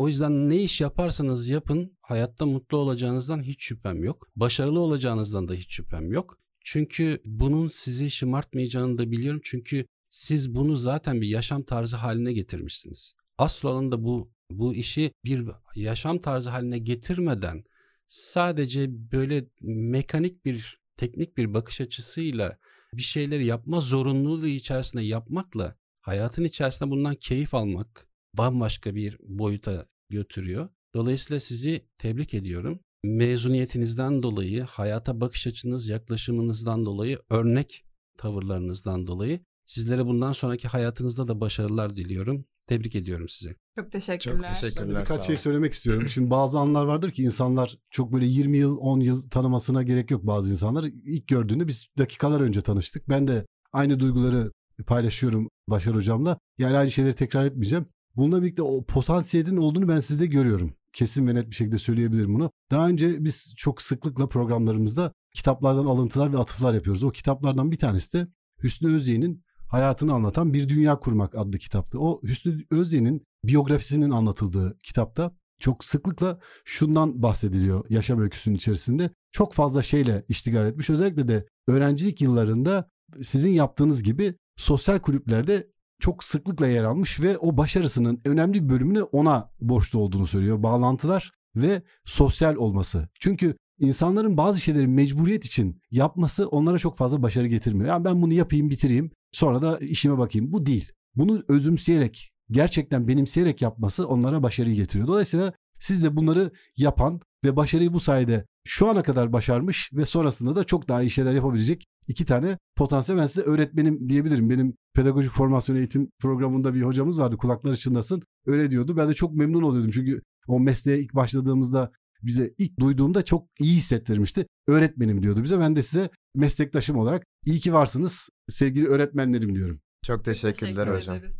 O yüzden ne iş yaparsanız yapın, hayatta mutlu olacağınızdan hiç şüphem yok. Başarılı olacağınızdan da hiç şüphem yok. Çünkü bunun sizi şımartmayacağını da biliyorum. Çünkü siz bunu zaten bir yaşam tarzı haline getirmişsiniz. Asıl olan da bu bu işi bir yaşam tarzı haline getirmeden sadece böyle mekanik bir teknik bir bakış açısıyla bir şeyleri yapma zorunluluğu içerisinde yapmakla hayatın içerisinde bundan keyif almak bambaşka bir boyuta götürüyor. Dolayısıyla sizi tebrik ediyorum. Mezuniyetinizden dolayı, hayata bakış açınız, yaklaşımınızdan dolayı, örnek tavırlarınızdan dolayı sizlere bundan sonraki hayatınızda da başarılar diliyorum. Tebrik ediyorum sizi. Çok teşekkürler. Çok teşekkürler. birkaç şey söylemek istiyorum. Şimdi bazı anlar vardır ki insanlar çok böyle 20 yıl 10 yıl tanımasına gerek yok bazı insanlar. İlk gördüğünde biz dakikalar önce tanıştık. Ben de aynı duyguları paylaşıyorum Başar hocamla. Yani aynı şeyleri tekrar etmeyeceğim. Bununla birlikte o potansiyelin olduğunu ben sizde görüyorum. Kesin ve net bir şekilde söyleyebilirim bunu. Daha önce biz çok sıklıkla programlarımızda kitaplardan alıntılar ve atıflar yapıyoruz. O kitaplardan bir tanesi de Hüsnü Özyeğin'in hayatını anlatan Bir Dünya Kurmak adlı kitaptı. O Hüsnü Özye'nin biyografisinin anlatıldığı kitapta çok sıklıkla şundan bahsediliyor yaşam öyküsünün içerisinde. Çok fazla şeyle iştigal etmiş. Özellikle de öğrencilik yıllarında sizin yaptığınız gibi sosyal kulüplerde çok sıklıkla yer almış ve o başarısının önemli bir bölümünü ona borçlu olduğunu söylüyor. Bağlantılar ve sosyal olması. Çünkü insanların bazı şeyleri mecburiyet için yapması onlara çok fazla başarı getirmiyor. Yani ben bunu yapayım bitireyim sonra da işime bakayım. Bu değil. Bunu özümseyerek gerçekten benimseyerek yapması onlara başarıyı getiriyor. Dolayısıyla siz de bunları yapan ve başarıyı bu sayede şu ana kadar başarmış ve sonrasında da çok daha iyi şeyler yapabilecek iki tane potansiyel ben size öğretmenim diyebilirim. Benim pedagojik formasyon eğitim programında bir hocamız vardı kulakları çınlasın öyle diyordu. Ben de çok memnun oluyordum çünkü o mesleğe ilk başladığımızda bize ilk duyduğumda çok iyi hissettirmişti. Öğretmenim diyordu bize. Ben de size meslektaşım olarak iyi ki varsınız sevgili öğretmenlerim diyorum. Çok teşekkürler Teşekkür hocam. Ederim.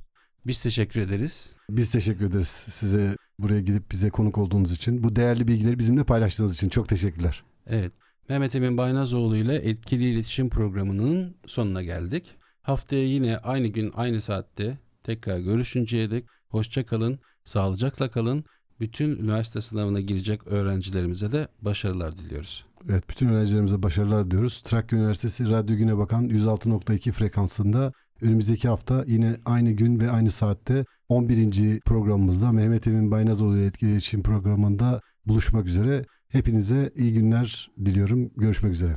Biz teşekkür ederiz. Biz teşekkür ederiz size buraya gidip bize konuk olduğunuz için. Bu değerli bilgileri bizimle paylaştığınız için çok teşekkürler. Evet. Mehmet Emin Baynazoğlu ile Etkili İletişim Programı'nın sonuna geldik. Haftaya yine aynı gün aynı saatte tekrar görüşünceye dek hoşça kalın, sağlıcakla kalın. Bütün üniversite sınavına girecek öğrencilerimize de başarılar diliyoruz. Evet bütün öğrencilerimize başarılar diyoruz. Trakya Üniversitesi Radyo Güne Bakan 106.2 frekansında önümüzdeki hafta yine aynı gün ve aynı saatte 11. programımızda Mehmet Emin Baynazoğlu ile etkili iletişim programında buluşmak üzere. Hepinize iyi günler diliyorum. Görüşmek üzere.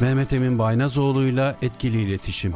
Mehmet Emin Baynazoğlu'yla etkili iletişim.